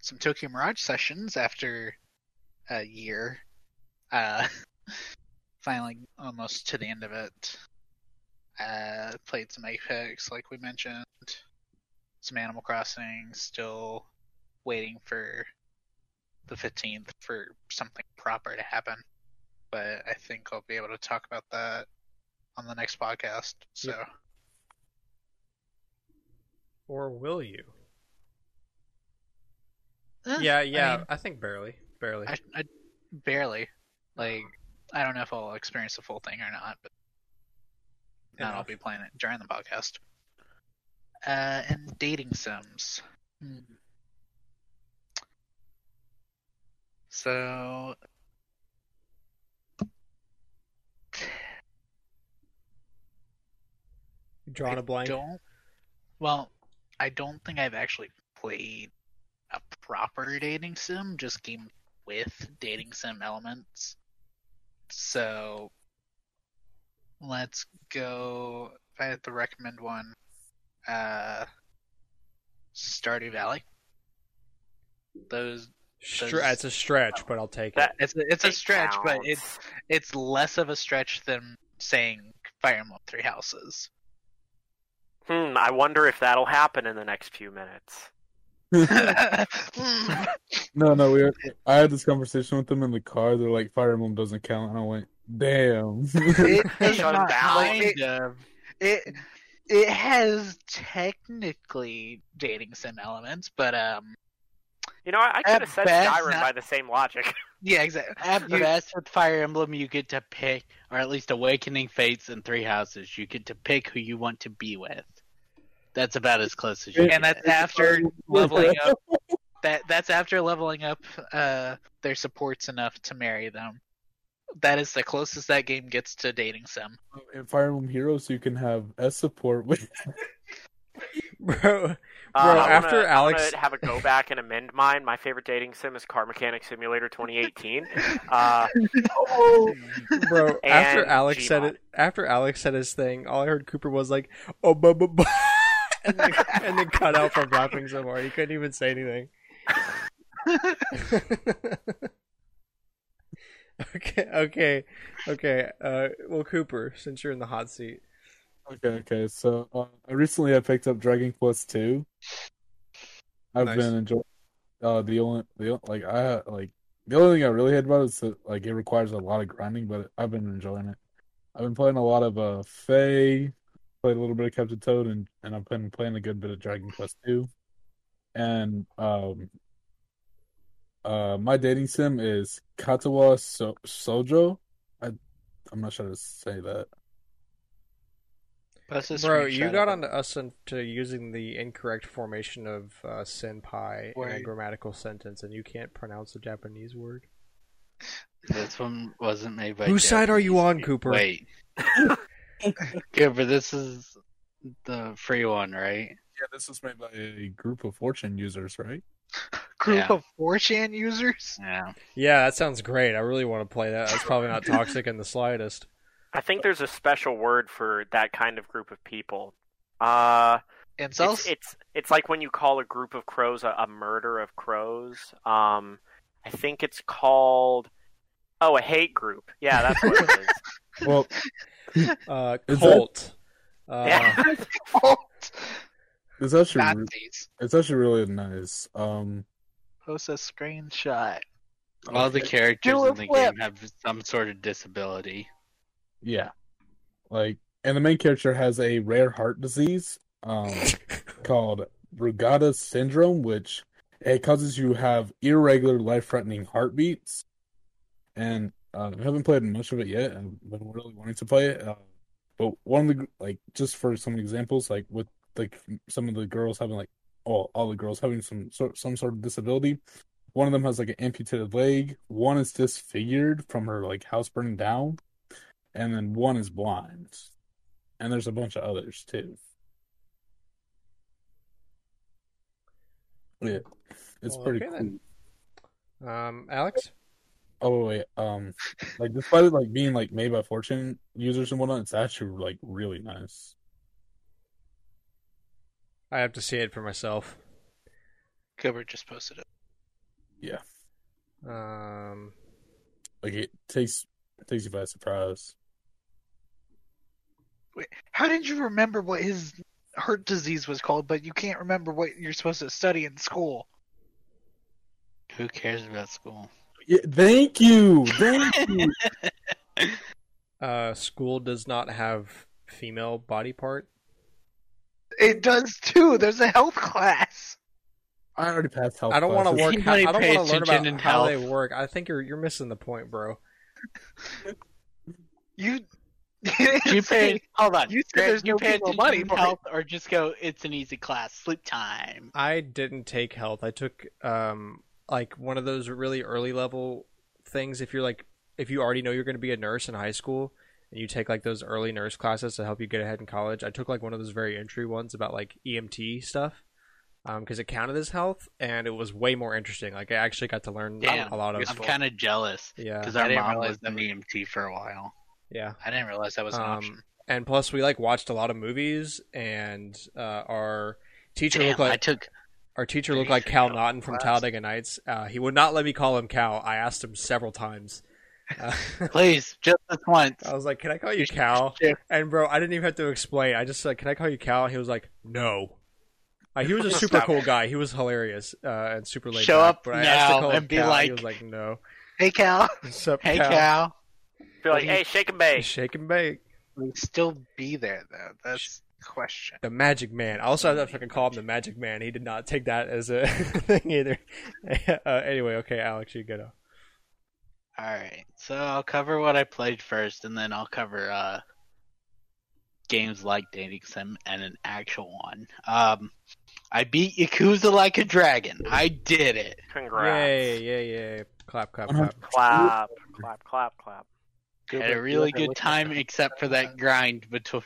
some Tokyo Mirage sessions after a year. Uh, *laughs* finally, almost to the end of it. Uh, played some Apex, like we mentioned. Some Animal Crossing. Still waiting for the 15th for something proper to happen. But I think I'll be able to talk about that on the next podcast. So Or will you? Eh, Yeah, I yeah. mean, I, think barely, barely. I, I barely like. I don't know if I'll experience the full thing or not, but not I'll be playing it during the podcast. Uh, and dating sims. Hmm. So Drawing I a blank. Don't. Well, I don't think I've actually played a proper dating sim, just game with dating sim elements. So let's go. If I had to recommend one, uh, Stardew Valley. Those Stre- it's a stretch, but I'll take That- it. it's a, it's a It stretch, but it's it's less of a stretch than saying Fire Emblem Three Houses. Hmm, I wonder if that'll happen in the next few minutes. *laughs* *laughs* no, no, we. Were, I had this conversation with them in the car. They're like, "Fire Emblem doesn't count," and I went, "Damn." it *laughs* does Shut not. down. Like, it, Kind of. it it has technically dating sim elements, but um, You know, I, I could have said best, Skyrim not- by the same logic. *laughs* yeah, exactly. At You- best, with Fire Emblem, you get to pick, or at least Awakening Fates and Three Houses, you get to pick who you want to be with. That's about as close as you and get. that's after *laughs* leveling up. That that's after leveling up uh their supports enough to marry them. That is the closest that game gets to dating sim. in Fire Emblem Heroes, you can have S support with. *laughs* Bro, Bro, I wanna- after I wanna Alex- have a go back and amend mine. My favorite dating sim is Car Mechanic Simulator 2018. *laughs* Uh, bro. after And Alex said it, after Alex said his thing, all I heard Cooper was like, "Oh, bu- bu- bu-" *laughs* and then and then cut out from laughing so hard he couldn't even say anything. *laughs* okay, okay, okay. Uh, well, Cooper, since you're in the hot seat, Okay, okay. So uh, I recently I picked up Dragon Quest two. I've Nice. been enjoying. Uh, the only the like I like the only thing I really hate about it is that like it requires a lot of grinding, but I've been enjoying it. I've been playing a lot of uh Faye, played a little bit of Captain Toad, and and I've been playing a good bit of Dragon Quest two. And um, uh, my dating sim is Katawa so- Sojo. I I'm not sure how to say that. That's bro, you got it. onto us into using the incorrect formation of uh, senpai in a grammatical sentence, and you can't pronounce the Japanese word. This one wasn't made by. Whose side are you on, people. Cooper? Wait. *laughs* Cooper, this is the free one, right? Yeah, this was made by a group of 4chan users, right? *laughs* group Yeah. of 4chan users. Yeah. Yeah, that sounds great. I really want to play that. That's probably not toxic in the slightest. I think there's a special word for that kind of group of people. Uh, And it's, it's it's like when you call a group of crows a, a murder of crows. Um, I think it's called oh a hate group. Yeah, that's what it is. *laughs* Well, *laughs* Uh, Is that- cult. Uh, yeah. *laughs* it's actually re- Nazis. it's actually really nice. Um, Post a screenshot. All the characters in the flip. game have some sort of disability. Yeah, like, and the main character has a rare heart disease, um, *laughs* called Brugada syndrome, which it causes you to have irregular, life-threatening heartbeats. And uh, I haven't played much of it yet, I've been really wanting to play it. Uh, but one of the like, just for some examples, like with like some of the girls having like, all all the girls having some sort some sort of disability. One of them has like an amputated leg. One is disfigured from her like house burning down, and then one is blind. And there's a bunch of others too. Yeah, it's Well, pretty okay cool. then. um, Alex. Oh wait, um, like despite it like being like made by 4chan users and whatnot, it's actually like really nice. I have to see it for myself. Gilbert just posted it. Yeah, Um, like it takes it takes you by surprise. Wait, how did you remember what his heart disease was called, but you can't remember what you're supposed to study in school? Who cares about school? Yeah, thank you, thank you. *laughs* uh, school does not have female body part. It does too. There's a health class. I already passed health. I don't want to classes. work. How, I don't want to learn about in how they work. I think you're you're missing the point, bro. You. *laughs* You pay. Hold on. You said Greg, there's you no pay female attention body in part. health, or just go. It's an easy class. Sleep time. I didn't take health. I took um like one of those really early level things. If you're like, if you already know you're going to be a nurse in high school and you take like those early nurse classes to help you get ahead in college, I took like one of those very entry ones about like EMT stuff because it counted as health and it was way more interesting. Like I actually got to learn Damn, a lot of I'm kind of jealous yeah, because I our didn't mom was an EMT for a while. Yeah. I didn't realize that was an Um, option. And plus, we like watched a lot of movies, and uh, our teacher Damn, looked like I took Our teacher looked like Cal Naughton from class? Talladega Nights. Uh, he would not let me call him Cal. I asked him several times. Uh, *laughs* please just this once. I was like, "Can I call you Cal?" And bro, I didn't even have to explain. I just said, "Can I call you Cal?" And he was like, "No." Uh, he was a *laughs* super cool guy. He was hilarious uh, and super laid Show back. up but I asked to call him and be Cal. he was like, "No." Hey Cal, *laughs* What's up, Hey Cal? Cal. Be like, he- hey, shake and bake. Shake and bake. we still be there though. That's the question. The Magic Man. I also have to fucking call him the Magic Man. He did not take that as a *laughs* thing either. *laughs* uh, anyway, okay, Alex, you go. All right, so I'll cover what I played first, and then I'll cover uh, games like Dating Sim and an actual one. Um, I beat Yakuza like a dragon. I did it. Congrats. Yay, yay, yay. Clap, clap, clap. Clap, clap, clap, clap. Had a really good time, except for that grind between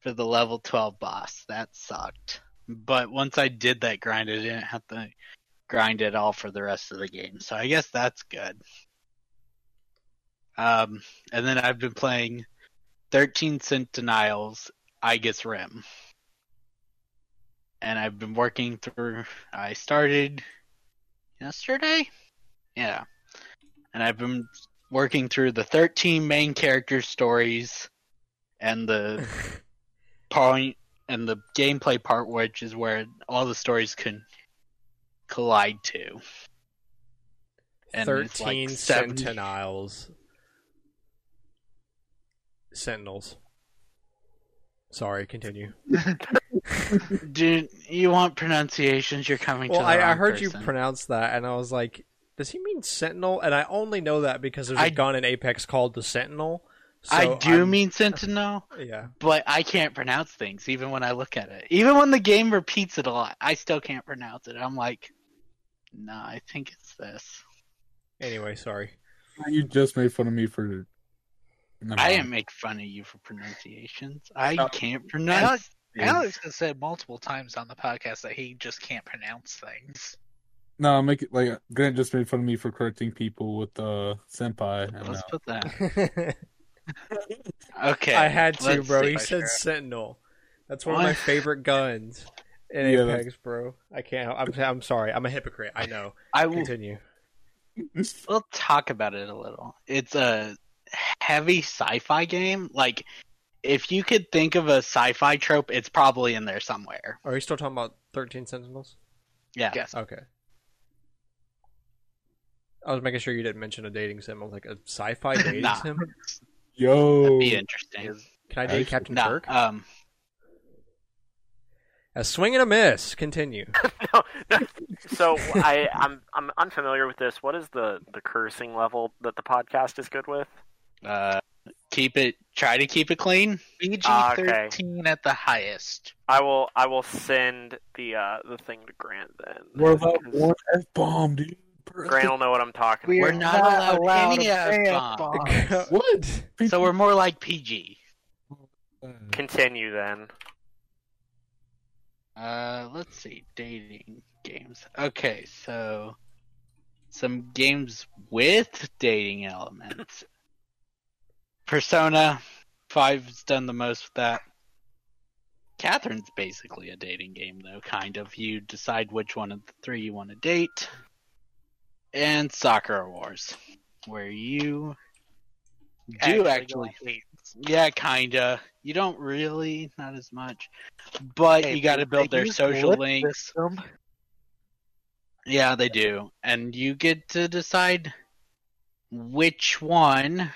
for the level twelve boss. That sucked. But once I did that grind, I didn't have to grind at all for the rest of the game. So I guess that's good. Um, and then I've been playing 13 Sentinels, Aegis Rim. And I've been working through, I started yesterday? Yeah. And I've been working through the 13 main character stories and the *laughs* point and the gameplay part, which is where all the stories can collide to. And it's like 13 70 Sentinels. Sentinels. Sorry, continue. *laughs* Dude, you want pronunciations? You're coming Well, to the I, I heard you pronounce that, and I was like, does he mean Sentinel? And I only know that because there's a I- gun in Apex called the Sentinel. So I do I'm- mean Sentinel, *laughs* Yeah. but I can't pronounce things even when I look at it. Even when the game repeats it a lot, I still can't pronounce it. I'm like, no, I think it's this. Anyway, sorry. You just made fun of me for. Never I didn't make fun of you for pronunciations. I Oh. can't pronounce. Alex has said multiple times on the podcast that he just can't pronounce things. No, make it like Grant just made fun of me for correcting people with uh senpai. Let's put that. *laughs* Okay. I had to, let's bro. He said Sure. Sentinel. That's one of my favorite guns in Yeah, Apex, bro. I can't. I'm, I'm sorry. I'm a hypocrite. I know. I will. Continue. *laughs* We'll talk about it a little. It's a heavy sci-fi game. Like, if you could think of a sci-fi trope, it's probably in there somewhere. Are you still talking about 13 Sentinels? Yeah. Yes. Okay. I was making sure you didn't mention a dating sim. I was like a sci-fi *laughs* dating Nah. sim. Yo, That'd be interesting. Can I date Actually- Captain Nah, Kirk? um, A swing and a miss. Continue. *laughs* no, no. So I, I'm I'm unfamiliar with this. What is the the cursing level that the podcast is good with? uh, keep it. Try to keep it clean. PG Ah, okay. thirteen at the highest. I will I will send the uh the thing to Grant then. we're about 'Cause one f bomb, dude. Grant will know what I'm talking We're about. not allowed any to F-bombs. ban bombs. What? So we're more like PG. Continue then. Uh, let's see, dating games. Okay, so some games with dating elements. Persona 5's done the most with that. Catherine's basically a dating game, though, kind of. You decide which one of the three you want to date. And Sakura Wars, where you do actually Wait, yeah, kinda. You don't really, not as much, but hey, you got to build their social links. system. Yeah, they do, and you get to decide which one,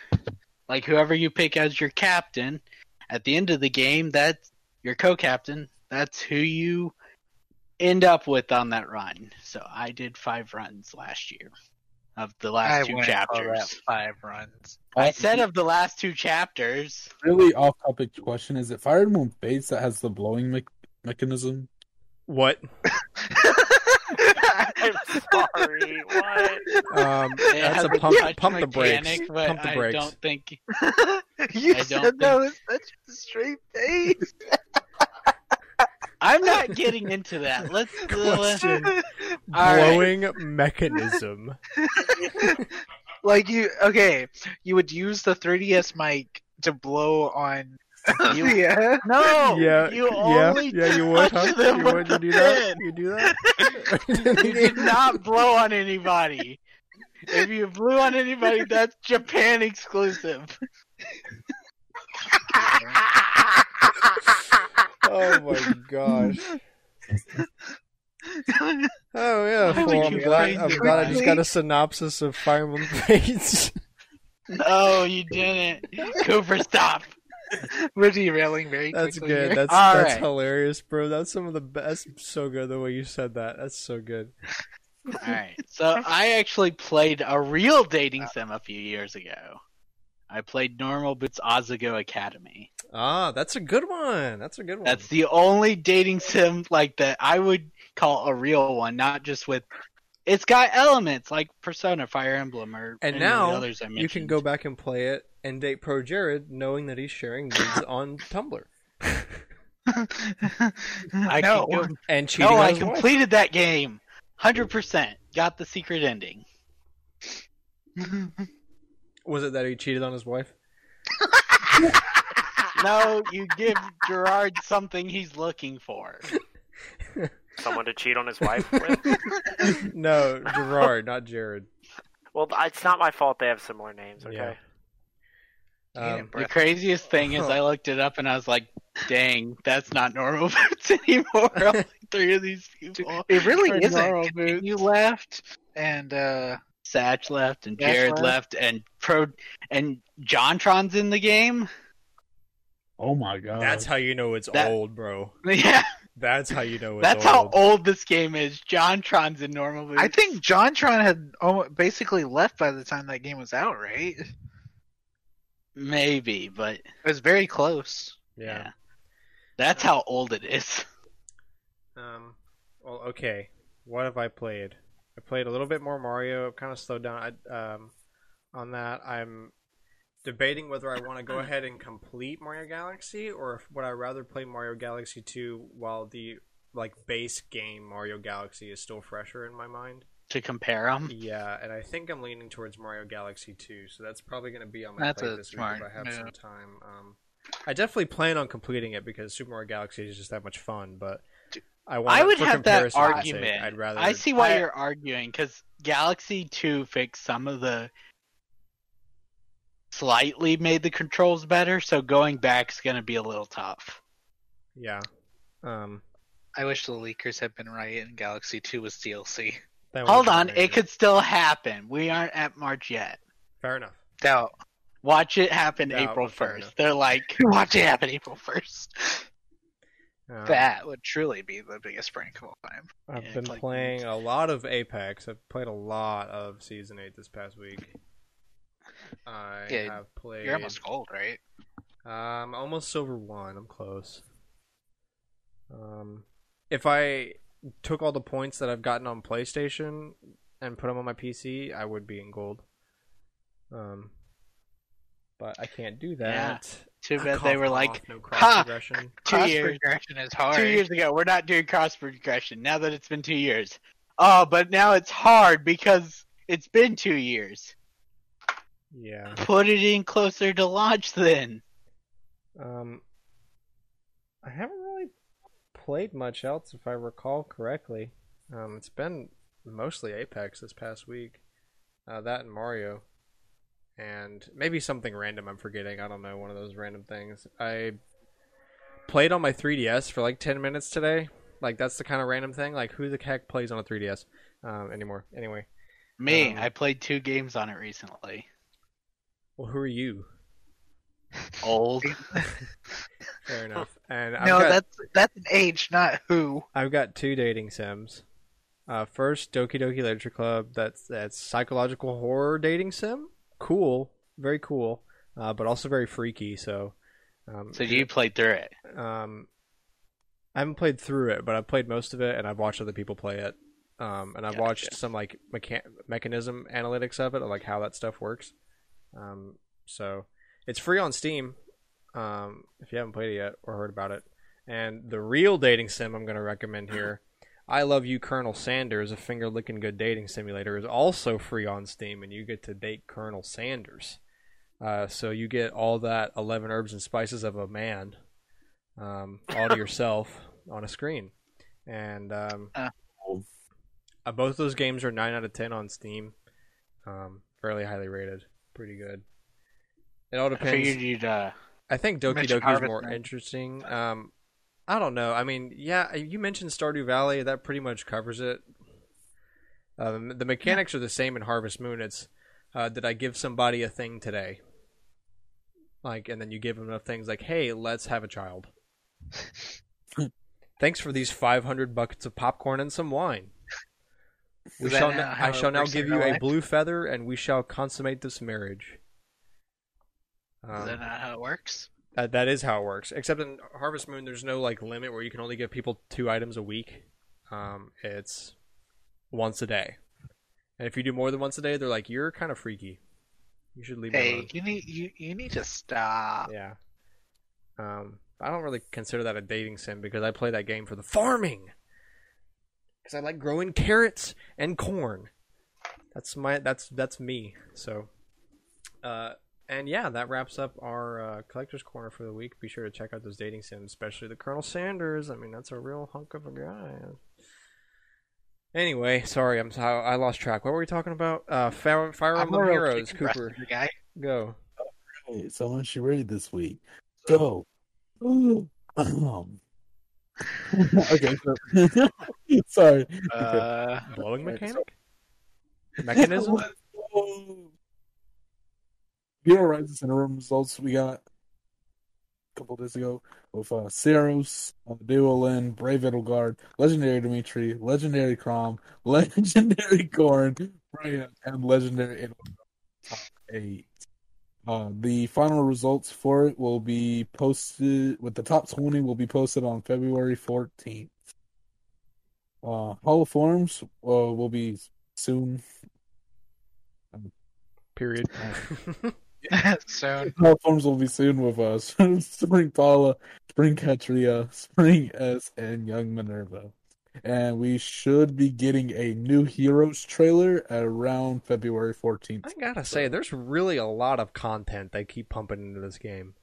like whoever you pick as your captain. At the end of the game, that's your co-captain. That's who you end up with on that run. So I did five runs last year of the last I two went chapters. five runs. I said of the last two chapters. really off topic question: Is it Fire Emblem Fates that has the blowing me- mechanism? What? *laughs* I'm sorry. What? Um, that's a a pump. touch Pump the brakes. mechanic, But Pump the I brakes. don't think *laughs* you I don't said that was such a straight face. I'm not *laughs* getting into that. Let's uh, let's Question. *laughs* Blowing mechanism. *laughs* like you, okay, you would use the 3ds mic to blow on. You- yeah. no. yeah, you yeah, only yeah. You would, touch huh? them You would. You do that. You do that. You did not blow on anybody. If you blew on anybody, that's Japan exclusive. Oh my gosh. *laughs* Oh yeah. Why Well, I'm glad. I'm glad I just got a synopsis of Fire Emblem Fates. No, oh, you didn't. Cooper, stop. We're derailing very That's quickly. good. here. That's All that's right. hilarious, bro. That's some of the best. So good the way you said that. That's so good. Alright, so I actually played a real dating uh, sim a few years ago. I played Normal Boots Ozago Academy. Ah, that's a good one. That's a good one. That's the only dating sim like that I would call a real one, not just with. It's got elements like Persona, Fire Emblem, or And any of the now others I mentioned. you can go back and play it and date Pro Jared, knowing that he's sharing nudes *laughs* on Tumblr *laughs* I no. can go and cheating No, I his wife. completed that game. 100%. Got the secret ending. *laughs* Was it that he cheated on his wife? *laughs* No, you give Gerard something he's looking for. *laughs* Someone to cheat on his wife with? *laughs* No, Gerard, not Jared. Well, it's not my fault they have similar names. Okay. Yeah. Um. The craziest thing is I looked it up and I was like, dang, that's not normal boots anymore. Only three of these people. It really isn't. You left, and uh, Satch left and Jared left. left and Pro and JonTron's in the game. Oh my god. that's how you know it's That- old, bro. *laughs* Yeah, That's how you know it's that's old. how old this game is. JonTron's in normal boots. I think JonTron had almo- basically left by the time that game was out, right? Maybe, but it was very close. Yeah. yeah. That's how old it is. Um. Well, okay. What have I played? I played a little bit more Mario. Kind of slowed down. Um, on that, I'm debating whether I want to go ahead and complete Mario Galaxy or if, would I rather play Mario Galaxy 2 while the like base game Mario Galaxy is still fresher in my mind. To compare them, Yeah, and I think I'm leaning towards Mario Galaxy 2, so that's probably going to be on my That's plate this week if I have move. some time. Um, I definitely plan on completing it because Super Mario Galaxy is just that much fun, but I want I would for have that comparison's sake, argument. I'd rather I see why I- you're arguing because Galaxy Two fixed some of the slightly made the controls better, so going back is going to be a little tough. Yeah. Um. I wish the leakers had been right and Galaxy 2 was DLC. Hold on, been it could still happen. We aren't at March yet. Fair enough. Doubt. Watch it happen Yeah, April but fair enough. first. They're like, *laughs* watch it happen April first. Um, That would truly be the biggest prank of all time. I've Yeah, been like- playing a lot of Apex. I've played a lot of Season Eight this past week. I Yeah, have played. You're almost gold, right? Um, almost silver one. I'm close. Um, if I took all the points that I've gotten on PlayStation and put them on my PC, I would be in gold. Um, but I can't do that. Too bad they were like, no ha! cross progression. Two Cross years. progression is hard. two years ago, we're not doing cross progression. Now that it's been two years, oh, but now it's hard because it's been two years. Yeah. Put it in closer to launch, then. Um, I haven't really played much else, if I recall correctly. Um, it's been mostly Apex this past week. Uh, that and Mario, and maybe something random I'm forgetting. I don't know, one of those random things. I played on my 3DS for like 10 minutes today. Like that's the kind of random thing. Like who the heck plays on a 3DS um, anymore? Anyway, Me, Um, I played two games on it recently. well, who are you? Old. *laughs* Fair enough. And I've no, got, that's that's an age, not who. I've got two dating sims. Uh, first, Doki Doki Literature Club. That's that's psychological horror dating sim. Cool, very cool, uh, but also very freaky. So, um, So you played through it. um, I haven't played through it, but I've played most of it, and I've watched other people play it. um, and I've Gotcha. watched some like mechan- mechanism analytics of it, of like how that stuff works. Um, so it's free on Steam. Um, if you haven't played it yet or heard about it, and the real dating sim I'm going to recommend here, *laughs* I Love You, Colonel Sanders, a finger licking good dating simulator, is also free on Steam, and you get to date Colonel Sanders. Uh, so you get all that 11 herbs and spices of a man um, all to *laughs* yourself on a screen. And um, Uh. uh, both those games are 9 out of 10 on Steam. Um, fairly highly rated. Pretty good. It all I depends. figured you'd uh, I think Doki Doki is more interesting. Um, I don't know. I mean, yeah, you mentioned Stardew Valley. That pretty much covers it. Um, the mechanics are the same in Harvest Moon. It's uh, did I give somebody a thing today? Like, and then you give them enough things like, "Hey, let's have a child." *laughs* Thanks for these five hundred buckets of popcorn and some wine. We shall. Now, I shall now give you real a blue feather, and we shall consummate this marriage. Is Um, that not how it works? Uh, that is how it works. Except in Harvest Moon, there's no like limit where you can only give people two items a week. Um, it's once a day, and if you do more than once a day, they're like, "You're kind of freaky. You should leave Hey, alone." you need you, you need to stop. Yeah. Um, I don't really consider that a dating sim because I play that game for the farming. Because I like growing carrots and corn. That's my that's that's me. So, uh, and yeah, that wraps up our uh, collector's corner for the week. Be sure to check out those dating sims, especially the Colonel Sanders. I mean, that's a real hunk of a guy. Anyway, sorry, I'm so, I lost track. What were we talking about? Uh, Fire, Fire I'm Emblem real Heroes. Cooper, guy. go. Hey, so much you ready this week? Go. Um, *laughs* okay. So, *laughs* sorry. Uh, Blowing Alright, mechanic. Mechanism. *laughs* Hero Rises Interim results we got a couple days ago with uh, Seiros, uh, Duolin, Brave Edelgard, Legendary Dimitri, Legendary Chrom, *laughs* Legendary Korn, Brian, and Legendary Edelgard. Top eight. Uh, the final results for it will be posted with the top 20 will be posted on February 14th. Uh, Hall of Forms uh, will be soon. Period. *laughs* so Hall of Forms will be soon with us. *laughs* Spring Palla, Spring Catria, Spring S, and Young Minerva. And we should be getting a new Heroes trailer at around February 14th. I gotta say, there's really a lot of content they keep pumping into this game.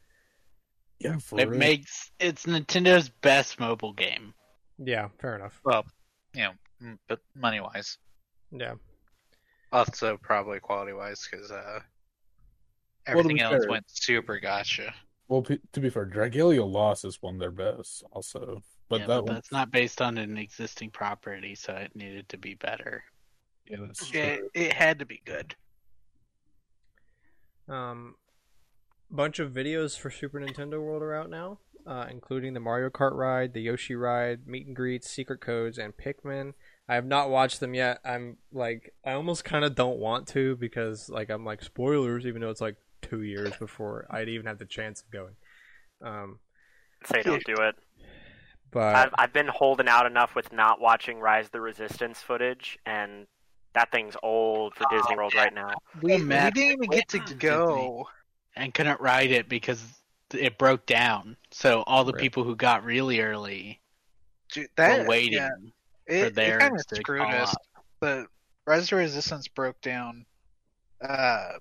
Yeah, for it real. makes it's Nintendo's best mobile game. Yeah, fair enough. well, you know, but money wise, Yeah, also probably quality wise, because uh, Well, to everything be else fair- went super gotcha. Well, to be fair, Dragalia Lost is one of their best, also. But Yeah, that but one, that's not based on an existing property, so it needed to be better. yeah, that's true. It, it had to be good. um, bunch of videos for Super Nintendo World are out now, uh, including the Mario Kart ride, the Yoshi ride, meet and greets, secret codes, and Pikmin. I have not watched them yet. I'm like, I almost kind of don't want to because, like, I'm like spoilers, even though it's like two years before I'd even have the chance of going. Um, Say don't do it. but I've I've been holding out enough with not watching Rise of the Resistance footage, and that thing's old for Disney World right now. We, we didn't even get to go. And couldn't ride it because it broke down. So all the Right. people who got really early Dude, that, were waiting yeah, for it, theirs it kind of to screwed call us. up. The Rise of the Resistance broke down, uh,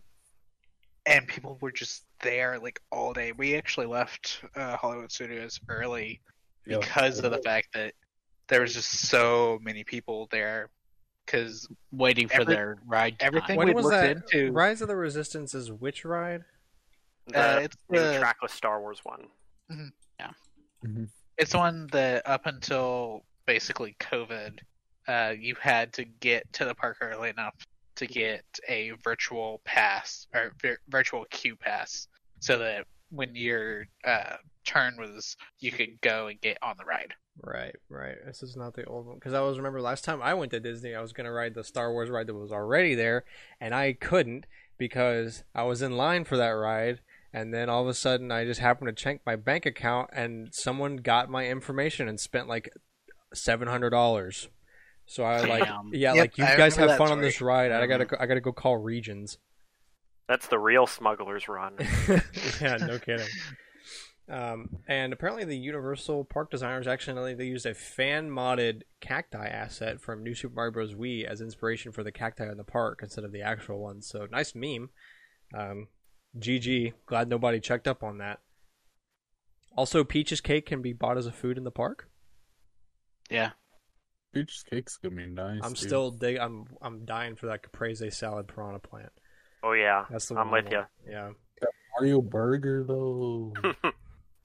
and people were just there like all day. We actually left uh, Hollywood Studios early Yeah. because of the fact that there was just so many people there. Because waiting for Every- their ride. time. everything when we was looked that? into- Rise of the Resistance is which ride? The Uh, it's the- trackless Star Wars one. Yeah. It's one that up until basically COVID, uh, you had to get to the park early enough to get a virtual pass or vir- virtual queue pass, so that when your uh, turn was, you could go and get on the ride. Right, right. This is not the old one because I was remember last time I went to Disney, I was gonna ride the Star Wars ride that was already there, and I couldn't because I was in line for that ride, and then all of a sudden I just happened to check my bank account, and someone got my information and spent like seven hundred dollars. So I like, Damn. yeah, Yep, like you I guys have that fun on this story. ride. I gotta, go, I gotta go call Regions. That's the real smuggler's run. *laughs* yeah, no kidding. Um, and apparently, the Universal Park designers actually they used a fan modded cacti asset from New Super Mario Bros. Wii as inspiration for the cacti in the park instead of the actual ones. So nice meme. Um, GG. Glad nobody checked up on that. Also, Peach's cake can be bought as a food in the park. Yeah. Peach cake's gonna be nice. I'm dude. still dig. I'm I'm dying for that caprese salad piranha plant. Oh yeah, That's the I'm one. with I you. want. Yeah. Mario Burger though. *laughs*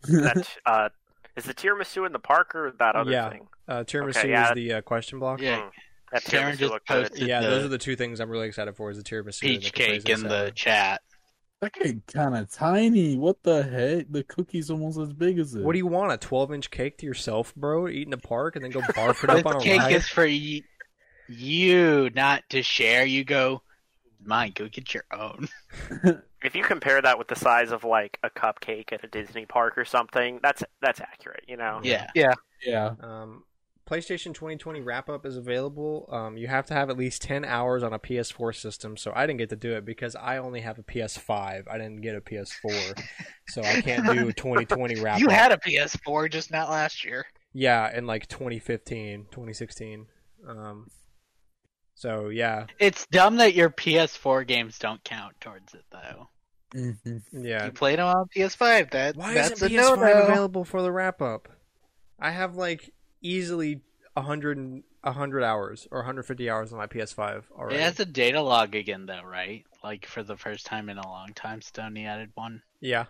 That uh, is the tiramisu in the park or that other Yeah. thing? Uh, tiramisu Okay, yeah. is the uh, question block. Yeah. Hmm. That Karen tiramisu just looked good. Yeah, the those are the two things I'm really excited for: is the tiramisu, and peach the cake caprese in the chat. That cake kind of tiny. What the heck? The cookie's almost as big as it. What do you want? A 12 inch cake to yourself, bro? Eat in the park and then go *laughs* barf it up on This a cake ride? is for y- you, not to share. You go, mine. Go get your own. *laughs* If you compare that with the size of like a cupcake at a Disney park or something, that's that's accurate. You know. Yeah. Yeah. Um, PlayStation 2020 wrap up is available. Um, you have to have at least 10 hours on a PS4 system, so I didn't get to do it because I only have a PS5. I didn't get a PS4, so I can't do *laughs* a 2020 wrap up. You up. had a PS4, just not last year. Yeah, in like 2015, 2016. Um, so yeah, It's dumb that your PS4 games don't count towards it, though. hmm yeah. You played them on PS5. That Why that's isn't a PS5 no-no. available for the wrap up? I have like easily 100, and- 100 hours or 150 hours on my PS5 already. It has a data log again, though, right? Like for the first time in a long time, Sony added one. Yeah.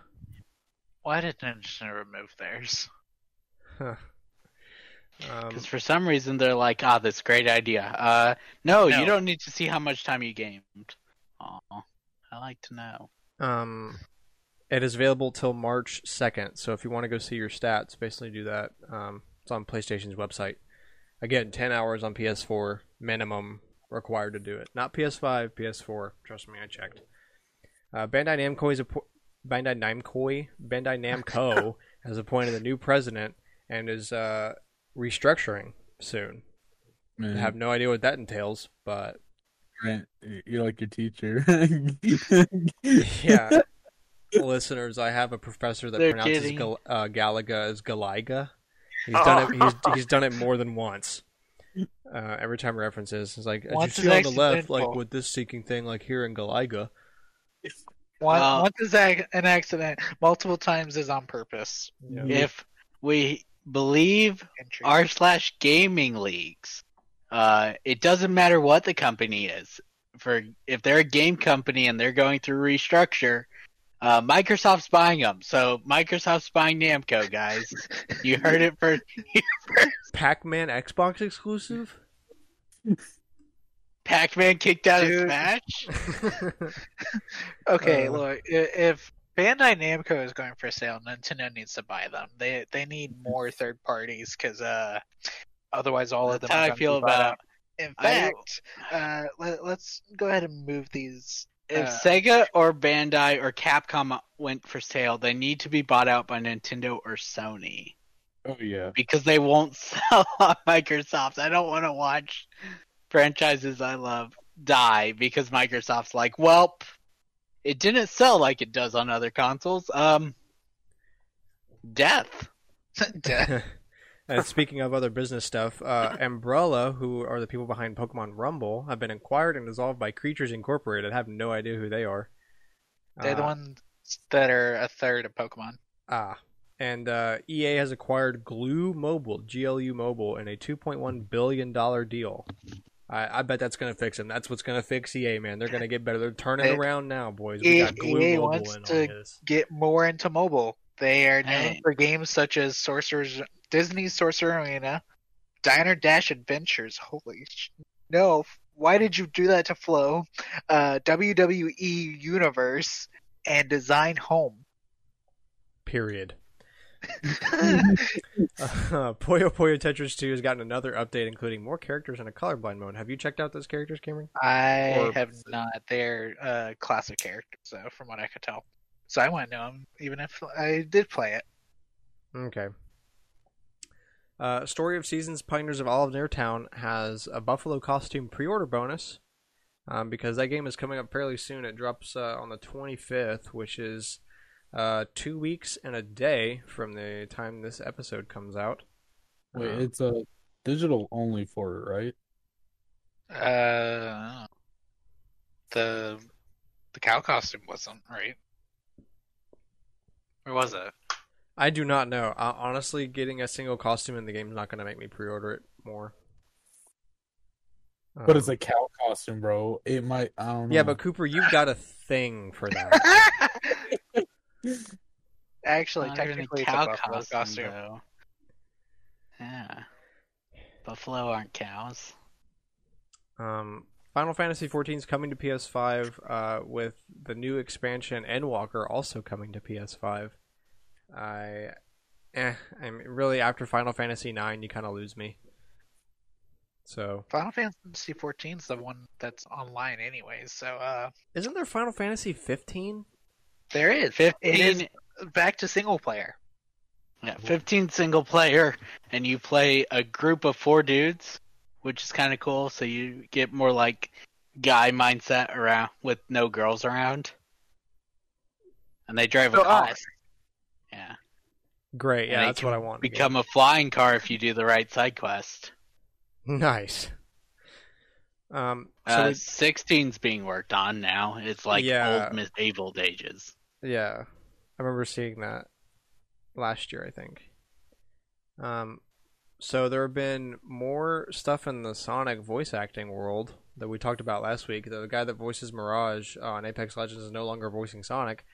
Why did Nintendo remove theirs? Huh. Um, Because for some reason they're like, "Ah, that's a great idea." Uh, no, No. you don't need to see how much time you gamed. Aw, I like to know. um, it is available till March 2nd. So if you want to go see your stats, basically do that. Um, it's on PlayStation's website. Again, 10 hours on PS4 minimum required to do it. Not PS5, PS4. Trust me, I checked. Uh, Bandai Namco is a Bandai Namco Bandai Namco *laughs* has appointed a new president and is uh, restructuring soon. I have no idea what that entails, but you're like your teacher. yeah. *laughs* Listeners, I have a professor that They're pronounces kidding. Gal- uh, Galaga as Galaga. He's done it. He's, *laughs* he's done it more than once. Uh, every time references, it's like as Once you is see on the left, like with this seeking thing, like here in Galaga. One, Uh, once is an accident, multiple times is on purpose. Yeah. If we believe Entry. r slash gaming leagues, uh, it doesn't matter what the company is. For if they're a game company and they're going through restructure, uh, Microsoft's buying them. So Microsoft's buying Namco, guys. You heard it first. *laughs* Pac-Man Xbox exclusive. Pac-Man kicked out of Dude. Smash. *laughs* Okay, Uh, look, if Bandai Namco is going for sale, Nintendo needs to buy them. They they need more third parties because uh, otherwise all of them. That's how are I feel about out. In I- fact, uh, let, let's go ahead and move these. If uh, Sega or Bandai or Capcom went for sale, they need to be bought out by Nintendo or Sony oh yeah. because they won't *laughs* sell on Microsoft. I don't want to watch franchises I love die because Microsoft's like, well, it didn't sell like it does on other consoles. Um, Death. *laughs* death. *laughs* and speaking of other business stuff, uh, Ambrella, who are the people behind Pokemon Rumble, have been acquired and dissolved by Creatures Incorporated. I have no idea who they are. they're the Uh, ones that are a third of Pokemon. Ah, and uh, EA has acquired Glu Mobile, GLU Mobile, in a 2.1 billion dollar deal. I, I bet that's gonna fix them. That's what's gonna fix EA, man. They're gonna get better. They're turning They- around now, boys. We got Glu EA Mobile wants in to. Get more into mobile. They are known Hey. for games such as Sorcerer's Disney's Sorcerer Arena, Diner Dash Adventures. Holy sh- no! Why did you do that to Flo? Uh, WWE Universe and Design Home. Period. *laughs* *laughs* Uh, Puyo Puyo Tetris 2 has gotten another update, including more characters and a colorblind mode. Have you checked out those characters, Cameron? I Or- have not. They're uh, classic characters, though, from what I could tell. So I want to know them, even if I did play it. Okay. Uh, Story of Seasons Pioneers of Olive Near Town has a Buffalo costume pre order bonus um, because that game is coming up fairly soon. It drops uh, on the 25th, which is uh, two weeks and a day from the time this episode comes out. Wait, Uh, it's a digital only for it, right? Uh, the the cow costume wasn't right. Or was it? I do not know. Uh, honestly, getting a single costume in the game is not going to make me pre order it more. But it's Um, a cow costume, bro. It might. I don't know. Yeah, but Cooper, you've got a thing for that. *laughs* Actually, Not even technically, cow it's a buffalo costume, costume. though. Yeah. Buffalo aren't cows. Um, Final Fantasy XIV is coming to PS5 uh, with the new expansion Endwalker also coming to PS5. I, eh, I'm really after Final Fantasy IX, you kind of lose me. So, Final Fantasy 14 is the one that's online, anyways. So, uh, isn't there Final Fantasy 15? there is. Fifteen. It is back to single player. Yeah, 15 single player, and you play a group of four dudes, which is kind of cool. So you get more like guy mindset around with no girls around, and they drive a car. us. Great, yeah, that's what I want. become a flying car if you do the right side quest. nice. Um, so Uh, we- 16's being worked on now. It's like Yeah. old medieval ages. Yeah, I remember seeing that last year. I think. Um, so there have been more stuff in the Sonic voice acting world that we talked about last week. The guy that voices Mirage on Apex Legends is no longer voicing Sonic.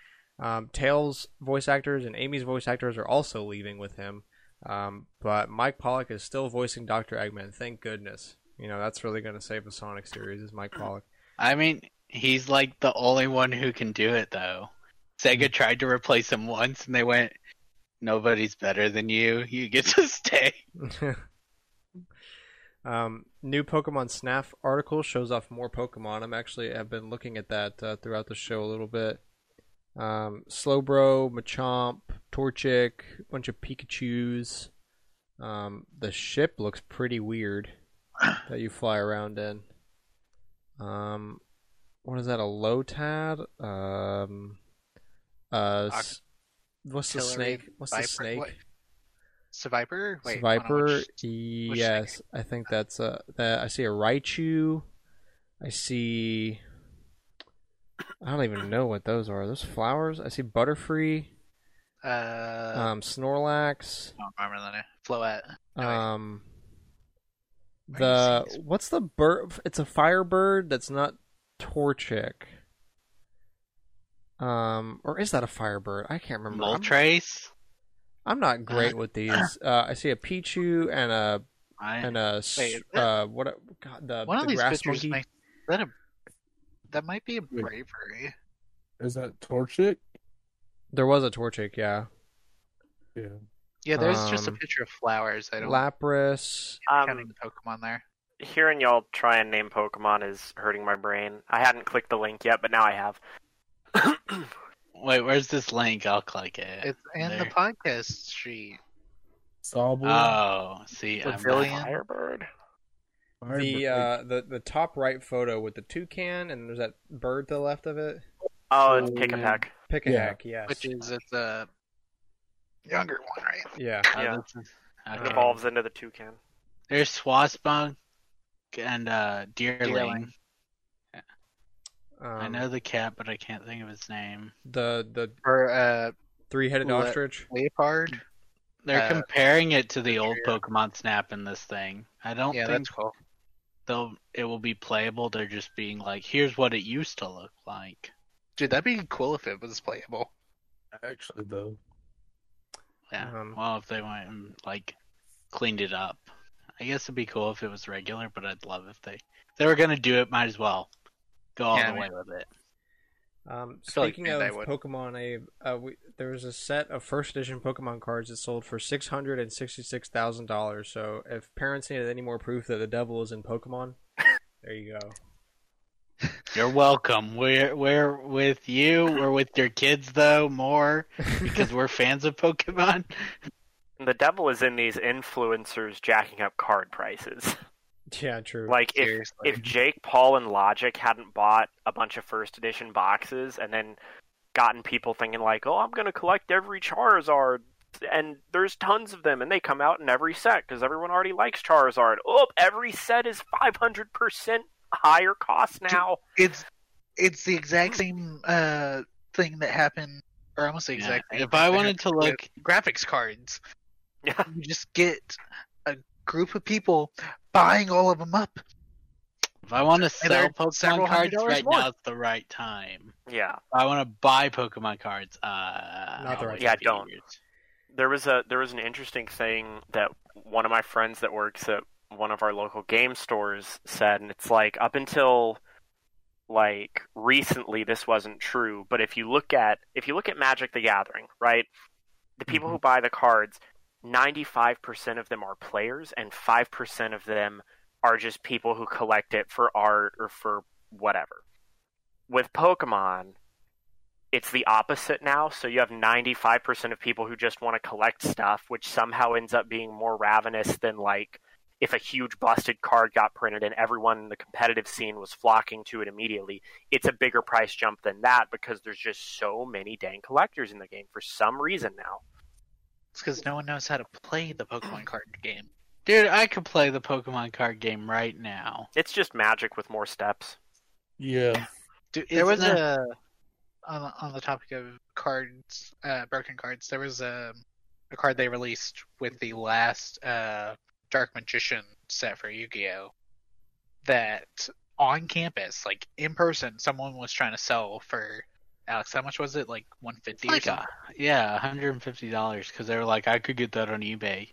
Um, Tails voice actors and Amy's voice actors are also leaving with him. Um, but Mike Pollock is still voicing Dr. Eggman. Thank goodness. You know that's really going to save the Sonic series. Is Mike Pollock? I mean, he's like the only one who can do it though. Sega tried to replace him once, and they went, "Nobody's better than you. You get to stay." *laughs* *laughs* um, new Pokemon Snap article shows off more Pokemon. I'm actually have been looking at that uh, throughout the show a little bit. Um, Slowbro, Machamp, Torchic, bunch of Pikachu's. Um, the ship looks pretty weird that you fly around in. Um, what is that? A Lotad? Um, uh, what's the snake? What's the snake? what? Survivor? Wait, hold on, Viper, which- yes, I think that's a. That I see a Raichu. I see. I don't even know what those are. Are those flowers? I see Butterfree, Uh, um, Snorlax, I don't remember the name. Floette. No, um, Why are you the what's the bird? It's a firebird that's not Torchic. Um, or is that a firebird? I can't remember. I'm, I'm not great with these. *laughs* Uh, I see a Pichu and a I, and a s- Wait, is uh what a- God, the, One the of these grass pictures monkey. makes that a that might be a Wait. bravery. Is that Torchic? There was a Torchic, yeah. Yeah. Yeah, there's just a Um, picture of flowers. I don't Lapras. counting Um, the Pokemon there. hearing y'all try and name Pokemon is hurting my brain. I hadn't clicked the link yet, but now I have. *coughs* wait, where's this link? I'll click it. It's in the podcast sheet. Sobble. Oh, see, I'm Pavilion. not- Firebird. The uh the the top right photo with the toucan and there's that bird to the left of it. Oh, it's Pick a yeah. Peck. Pick a Yeah. heck, yes. Which is it's a younger one, right? yeah. Oh, Yeah. this It okay. evolves into the toucan. There's Swasbunk and uh, Deerling. Deerling. Um, I know the cat, but I can't think of his name. the the Or uh, three headed Le- ostrich. Leopard. They're Uh, comparing it to the old. Pokemon Snap in this thing. I don't Yeah, think that's cool. They'll it will be playable. They're just being like, here's what it used to look like. Dude, that'd be cool if it was playable. Actually, though. Yeah. Um, well, if they went and like cleaned it up, I guess it'd be cool if it was regular. But I'd love if they if they were gonna do it. Might as well go all Yeah, the way mean- with it. Um, I feel like speaking of. Pokemon, a uh, we, there was a set of first edition Pokemon cards that sold for six hundred and sixty six thousand dollars. So if parents needed any more proof that the devil is in Pokemon, *laughs* there you go. You're welcome. We're we're with you. We're with your kids though more because we're fans of Pokemon. *laughs* The devil is in these influencers jacking up card prices. Yeah, true. Like if Seriously. if Jake Paul and Logic hadn't bought a bunch of first edition boxes and then gotten people thinking like, "Oh, I'm going to collect every Charizard." And there's tons of them, and they come out in every set because everyone already likes Charizard. Oh, every set is 500% higher cost now. it's it's the exact same uh thing that happened, or almost the Yeah, exact. same If I wanted to happened with look, graphics cards, *laughs* Yeah. you just get a group of people buying all of them up. if I want to And sell Pokemon cards right more. now, it's the right time. Yeah. If I want to buy Pokemon cards, uh, Not the right wait time. Yeah, don't. years. there was a there was an interesting thing that one of my friends that works at one of our local game stores said and it's like up until like recently this wasn't true but if you look at if you look at Magic the Gathering right the people who buy the cards 95% of them are players and 5% of them are just people who collect it for art or for whatever with Pokemon it's the opposite now. So you have 95% of people who just want to collect stuff, which somehow ends up being more ravenous than like if a huge busted card got printed and everyone in the competitive scene was flocking to it immediately. It's a bigger price jump than that because there's just so many dang collectors in the game for some reason now. It's because no one knows how to play the Pokemon card game. Dude, I could play the Pokemon card game right now. It's just magic with more steps. Yeah. *laughs* Dude, there was Isn't a on the- on the topic of cards, uh, broken cards. There was a a card they released with the last uh, Dark Magician set for Yu-Gi-Oh. That on campus, like in person, someone was trying to sell for Alex. How much was it? Like one fifty or Like, something. uh, yeah, $150 because they were like, I could get that on eBay.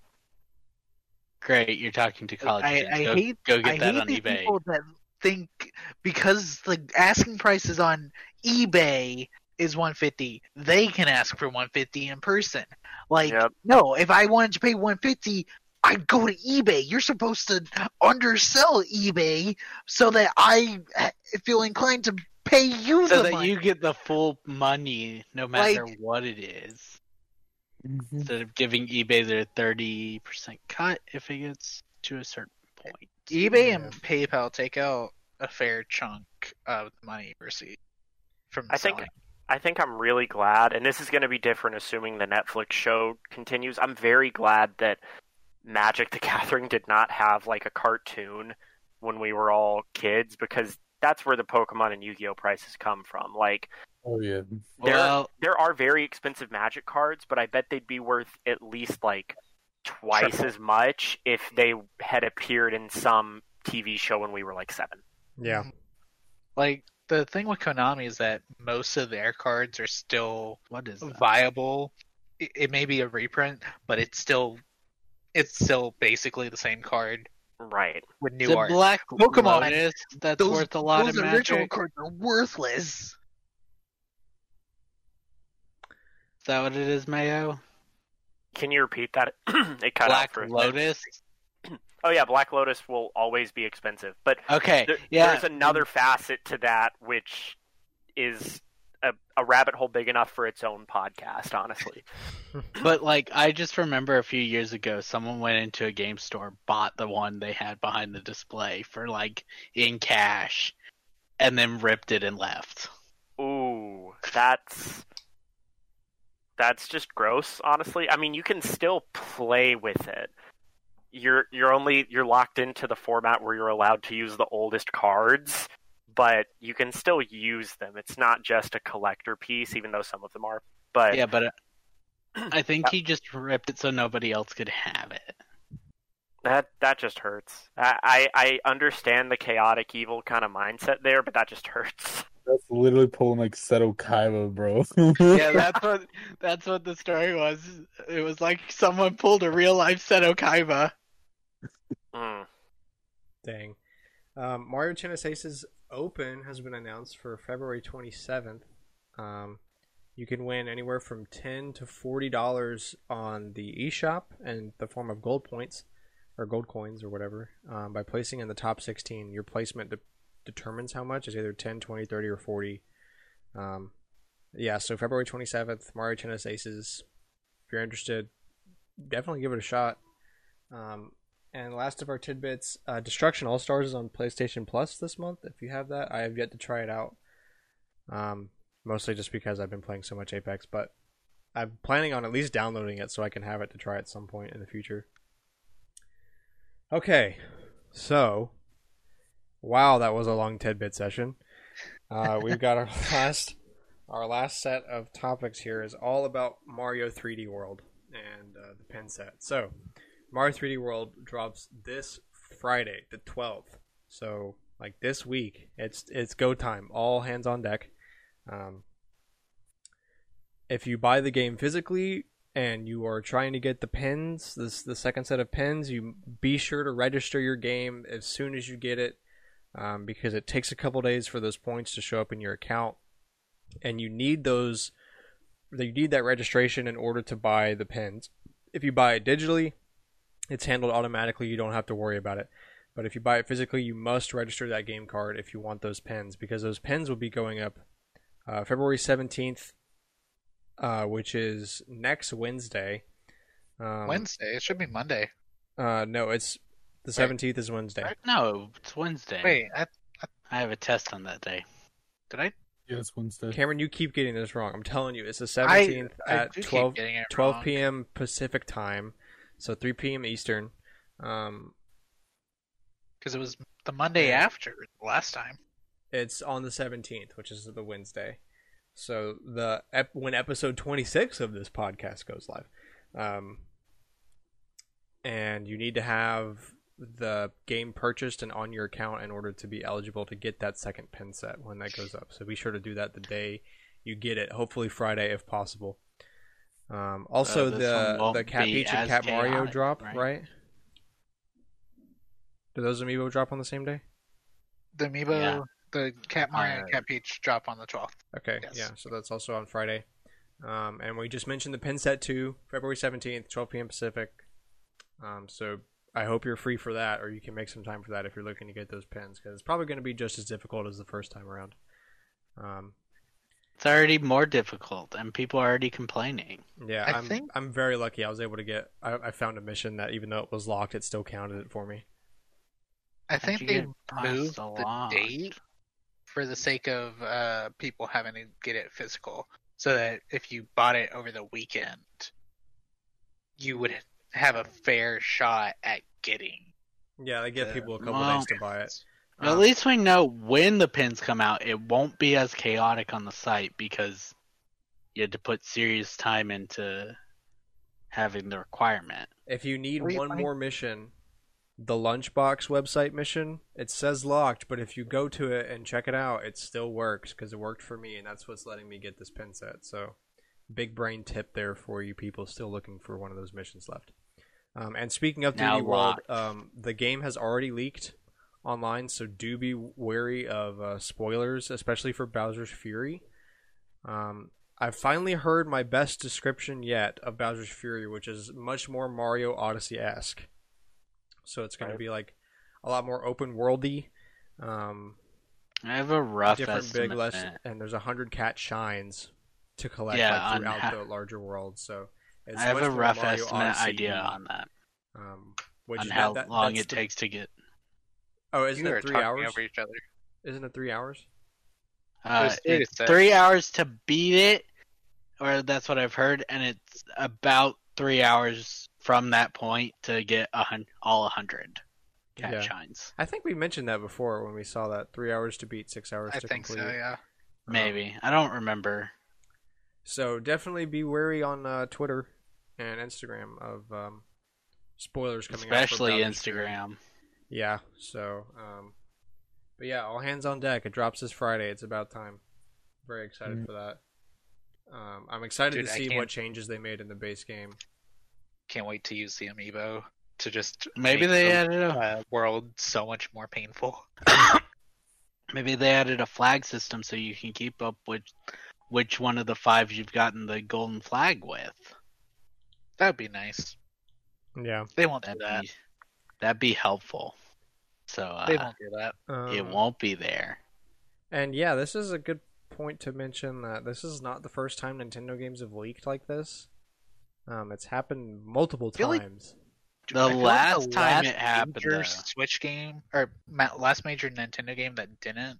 Great, you're talking to college I, kids. I go, hate go get I that hate on the eBay. people that think because the asking prices on eBay is 150, they can ask for 150 in person. Like, Yep. no, if I wanted to pay 150, I'd go to eBay. You're supposed to undersell eBay so that I feel inclined to pay you so the that money. you get the full money no matter Like- what it is. Mhm. Instead of giving eBay their 30% cut if it gets to a certain point. eBay and PayPal take out a fair chunk of the money you receive from I think. I think I'm really glad, and this is going to be different assuming the Netflix show continues. I'm very glad that Magic the *laughs* Gathering did not have like a cartoon when we were all kids because that's where the Pokemon and Yu-Gi-Oh prices come from. Like Oh yeah. there Well, there are very expensive Magic cards, but I bet they'd be worth at least like twice Triple. as much if they had appeared in some TV show when we were like 7. yeah. Like the thing with Konami is that most of their cards are still what is that? viable. It, it may be a reprint, but it's still it's still basically the same card Right. with new the art. Black Pokemon. Lotus that's those worth a lot those of original cards are worthless. Is that what it is, Mayo? Can you repeat that? *clears throat* it cut out Black for Lotus. *clears throat* Oh yeah, Black Lotus will always be expensive, but Okay, there, yeah. there's another facet to that which is a, a rabbit hole big enough for its own podcast. Honestly, *laughs* But like, I just remember a few years ago, someone went into a game store, bought the one they had behind the display for like in cash, and then ripped it and left. ooh, that's that's just gross. Honestly, I mean, you can still play with it. You're you're only you're locked into the format where you're allowed to use the oldest cards, but you can still use them. It's not just a collector piece, even though some of them are. But Yeah, but uh, *clears throat* I think he just ripped it so nobody else could have it. That that just hurts. I, I I understand the chaotic evil kind of mindset there, but that just hurts. *laughs* That's literally pulling like Seto Kaiba, bro. Yeah, that's what that's what the story was. It was like someone pulled a real life Seto Kaiba. Mm. Dang. Um, Mario Tennis Aces Open has been announced for February 27th. Um, you can win anywhere from 10 to $40 on the eShop in the form of gold points or gold coins or whatever um, by placing in the top 16. Your placement de- determines how much. It's either 10, 20, 30, or 40. Um, yeah, so February 27th, Mario Tennis Aces. If you're interested, definitely give it a shot. Um, and last of our tidbits, uh, Destruction All Stars is on PlayStation Plus this month. If you have that, I have yet to try it out. Um, mostly just because I've been playing so much Apex, but I'm planning on at least downloading it so I can have it to try at some point in the future. Okay, so wow, that was a long tidbit session. Uh, *laughs* we've got our last our last set of topics here is all about Mario 3D World and uh, the pin set. So, Mario 3D World drops this Friday, the 12th. So, like this week, it's it's go time. All hands on deck. Um, if you buy the game physically and you are trying to get the pins, this the second set of pins, you be sure to register your game as soon as you get it, um, because it takes a couple days for those points to show up in your account, and you need those. You need that registration in order to buy the pins. If you buy it digitally, it's handled automatically. You don't have to worry about it. But if you buy it physically, you must register that game card if you want those pins because those pins will be going up uh, February 17th, uh, which is next Wednesday. Um, Wednesday. It should be Monday. Uh, no, it's the Wait. 17th is Wednesday. No, it's Wednesday. Wait, I, I have a test on that day. did I? Yeah, it's Wednesday. Cameron, you keep getting this wrong. I'm telling you, it's the 17th I at do 12, 12 p.m. Pacific time, so 3 p.m. Eastern. Um, Because it was the Monday after last time. it's on the 17th, which is the Wednesday. So the ep- when episode 26 of this podcast goes live, um, and you need to have the game purchased and on your account in order to be eligible to get that second pin set when that goes up. So be sure to do that the day you get it. Hopefully Friday if possible. Um, also Uh, the the Cat Peach and as Cat Mario drop, right? right? Do those amiibo drop on the same day? The amiibo, Yeah. the Cat Mario and Uh, Cat Peach drop on the 12th. Okay, Yes. yeah, so that's also on Friday. Um, and we just mentioned the pin set too, February 17th, 12 p.m. Pacific. Um, so I hope you're free for that, or you can make some time for that if you're looking to get those pins, because it's probably going to be just as difficult as the first time around. Um, It's already more difficult, and people are already complaining. yeah, I I'm think- I'm very lucky. I was able to get. I, I found a mission that even though it was locked, it still counted it for me. I think they moved the the date for the sake of uh, people having to get it physical, so that if you bought it over the weekend, you would have a fair shot at getting. Yeah, they give people a couple well- days to buy it. At Um, least we know when the pins come out, it won't be as chaotic on the site because you had to put serious time into having the requirement. If you need Are one funny? more mission, the Lunchbox website mission, it says locked, but if you go to it and check it out, it still works because it worked for me, and that's what's letting me get this pin set. So, big brain tip there for you people still looking for one of those missions left. Um, and speaking of 3D Now World, um, the game has already leaked online, so do be wary of uh, spoilers, especially for Bowser's Fury. Um, I've finally heard my best description yet of Bowser's Fury, which is much more Mario Odyssey esque. So it's going to be like a lot more open worldy, um, I have a rough different big estimate. and there's a hundred cat shines to collect Yeah, like, throughout ha- the larger world. So it's I have a rough Mario estimate Odyssey, idea on that, um, which on that- how that- long that's it the- takes to get. Oh, isn't you it three hours? over each other. Isn't it three hours? Uh, was three it's six. three hours to beat it, or that's what I've heard, and it's about three hours from that point to get a hun- all a hundred cat Yeah. shines. I think we mentioned that before when we saw that three hours to beat, six hours I to think so. complete. Yeah. Um, Maybe I don't remember. So definitely be wary on uh, Twitter and Instagram of um, spoilers coming out. Especially Bowser's Fury. Instagram. Yeah. So, um, but yeah, all hands on deck. It drops this Friday. It's about time. Very excited Mm. for that. Um, I'm excited Dude, to see what changes they made in the base game. Can't wait to use the amiibo to just Maybe make they the added a uh, world so much more painful. *coughs* maybe they added a flag system so you can keep up with which one of the five you've gotten the golden flag with. That'd be nice. Yeah. They won't do That'd that. be that'd be helpful. So They uh, won't do that. Um, it won't be there. And yeah, this is a good point to mention that this is not the first time Nintendo games have leaked like this. Um, it's happened multiple feel like- times. The I feel like last time last it happened, major though. Switch game or last major Nintendo game that didn't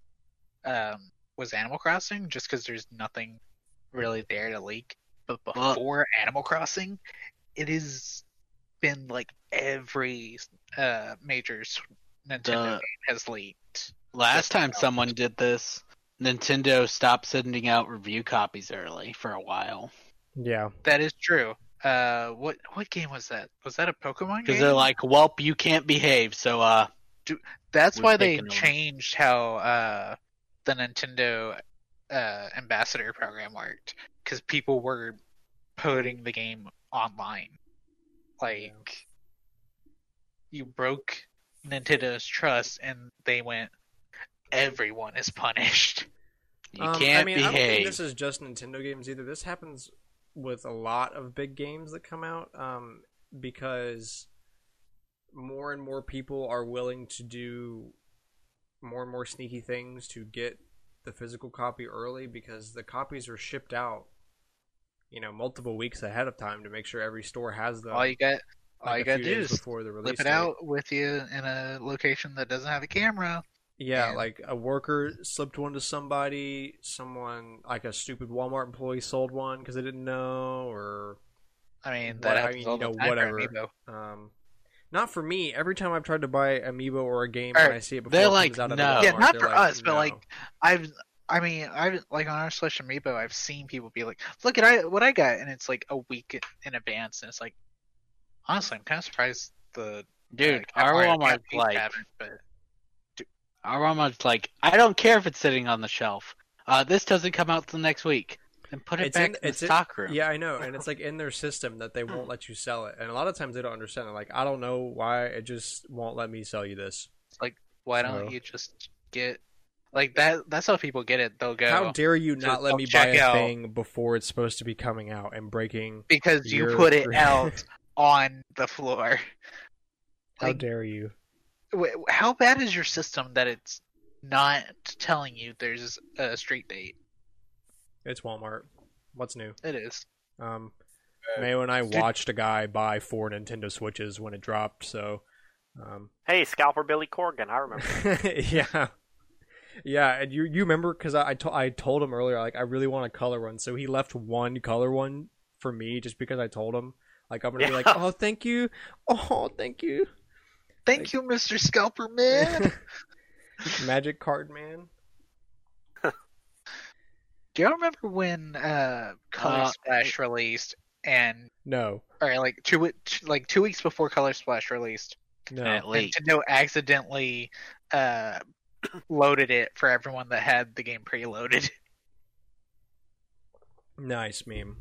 um, was Animal Crossing, just because there's nothing really there to leak. But Well- before Animal Crossing, it has been like every uh, major s- Nintendo The- game has leaked. Last time about. someone did this, Nintendo stopped sending out review copies early for a while Yeah, That is true. Uh, what what game was that? Was that a Pokemon game? because they're like, "Welp, you can't behave." So, uh, That's why they taken over. changed how uh, the Nintendo uh, ambassador program worked because people were putting the game online. Like, you broke Nintendo's trust, and they went, "Everyone is punished." you Um, can't I mean, I don't think behave. this is just Nintendo games either. This happens with a lot of big games that come out um, because more and more people are willing to do more and more sneaky things to get the physical copy early because the copies are shipped out, you know, multiple weeks ahead of time to make sure every store has them. all you got, all you got to do is before the release flip it date. out with you in a location that doesn't have a camera. Yeah, And- like a worker slipped one to somebody, someone like a stupid Walmart employee sold one because they didn't know, or I mean, What- that I happens mean, all you know, the time for whatever. Um, not for me. Every time I've tried to buy Amiibo or a game Or and I see it before they're it like, comes out of no. the Walmart, Yeah, not for like, us, but, like, I've, I mean, I've like on our slash amiibo, I've seen people be like, "Look at I what I got," and it's like a week in advance, and it's like, honestly, I'm kind of surprised the Dude, uh, our Mario Walmart's like, haven't, but our Walmart's like, I don't care if it's sitting on the shelf. Uh, this doesn't come out till next week. Then put it It's back in- in, the it's stock room. Yeah, I know, and *laughs* it's like in their system that they won't *laughs* let you sell it, and a lot of times they don't understand it. Like, I don't know why it just won't let me sell you this. It's like, why don't So- you just get like that? That's how people get it. They'll go How dare you not let me buy self-checkout. a thing before it's supposed to be coming out and breaking? because you put it *laughs* out on the floor. How Like, dare you? how bad is your system that it's not telling you there's a street date? It's Walmart. What's new? It is. Um, Mayo and I watched a guy buy four Nintendo Switches when it dropped, so um, Hey, Scalper Billy Corgan, I remember. *laughs* yeah, yeah. And you you remember because I I, to- I told him earlier like I really want a color one, so he left one color one for me just because I told him like I'm gonna be like oh thank you oh thank you Thank you, Mr. Scalper Man. *laughs* Magic Card Man. *laughs* Do y'all remember when uh, Color Uh, Splash released and No, or like two we- like two weeks before Color Splash released, no. At least. Nintendo accidentally uh, loaded it for everyone that had the game preloaded. *laughs* Nice meme.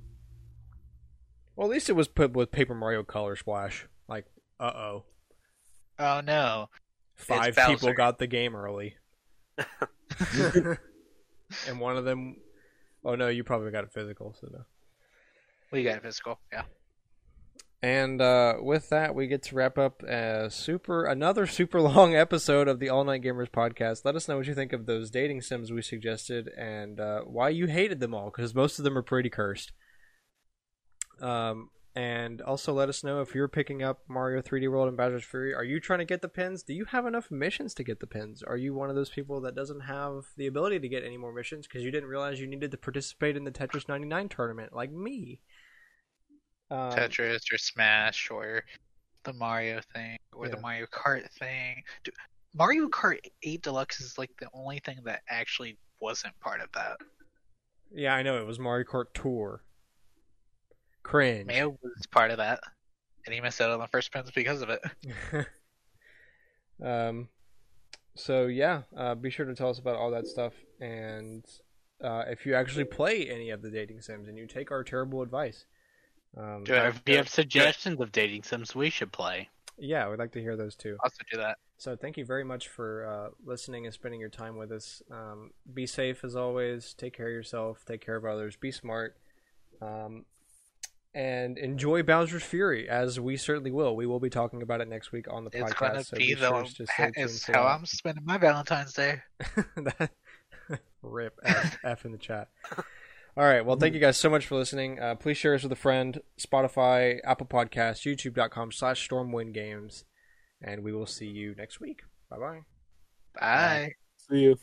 Well, at least it was put with Paper Mario Color Splash. Like, uh oh, Oh no! five people got the game early, *laughs* *laughs* and one of them. Oh no, you probably got it physical, so no. We got a physical. Yeah. And uh, with that, we get to wrap up a super another *laughs* super long episode of the All Night Gamers podcast. Let us know what you think of those dating sims we suggested and uh, why you hated them all, because most of them are pretty cursed. Um, and also let us know if you're picking up Mario 3D World and Bowser's Fury. Are you trying to get the pins? Do you have enough missions to get the pins? Are you one of those people that doesn't have the ability to get any more missions because you didn't realize you needed to participate in the Tetris 99 tournament, like me? Um, Tetris or Smash or the Mario thing or the Mario Kart thing. Dude, Mario Kart 8 Deluxe is like the only thing that actually wasn't part of that. Yeah, I know it was Mario Kart Tour. Cringe. Mayo was part of that, and he missed out on the first pins because of it. *laughs* um, so yeah, uh, be sure to tell us about all that stuff, and uh, if you actually play any of the dating sims and you take our terrible advice, um, Do it. If you have suggestions of dating sims we should play. yeah, we'd like to hear those too. Also do that. So thank you very much for uh, listening and spending your time with us. Um, be safe as always. Take care of yourself. Take care of others. Be smart. Um, and enjoy Bowser's Fury, as we certainly will. We will be talking about it next week on the It's podcast. gonna so be be the to is how. I'm spending my Valentine's Day. *laughs* that, *laughs* rip F, F in the chat. *laughs* All right. Well, thank you guys so much for listening. Uh, please share us with a friend. Spotify, Apple Podcasts, YouTube.com slash Stormwind Games. And we will see you next week. Bye bye. Bye. See you.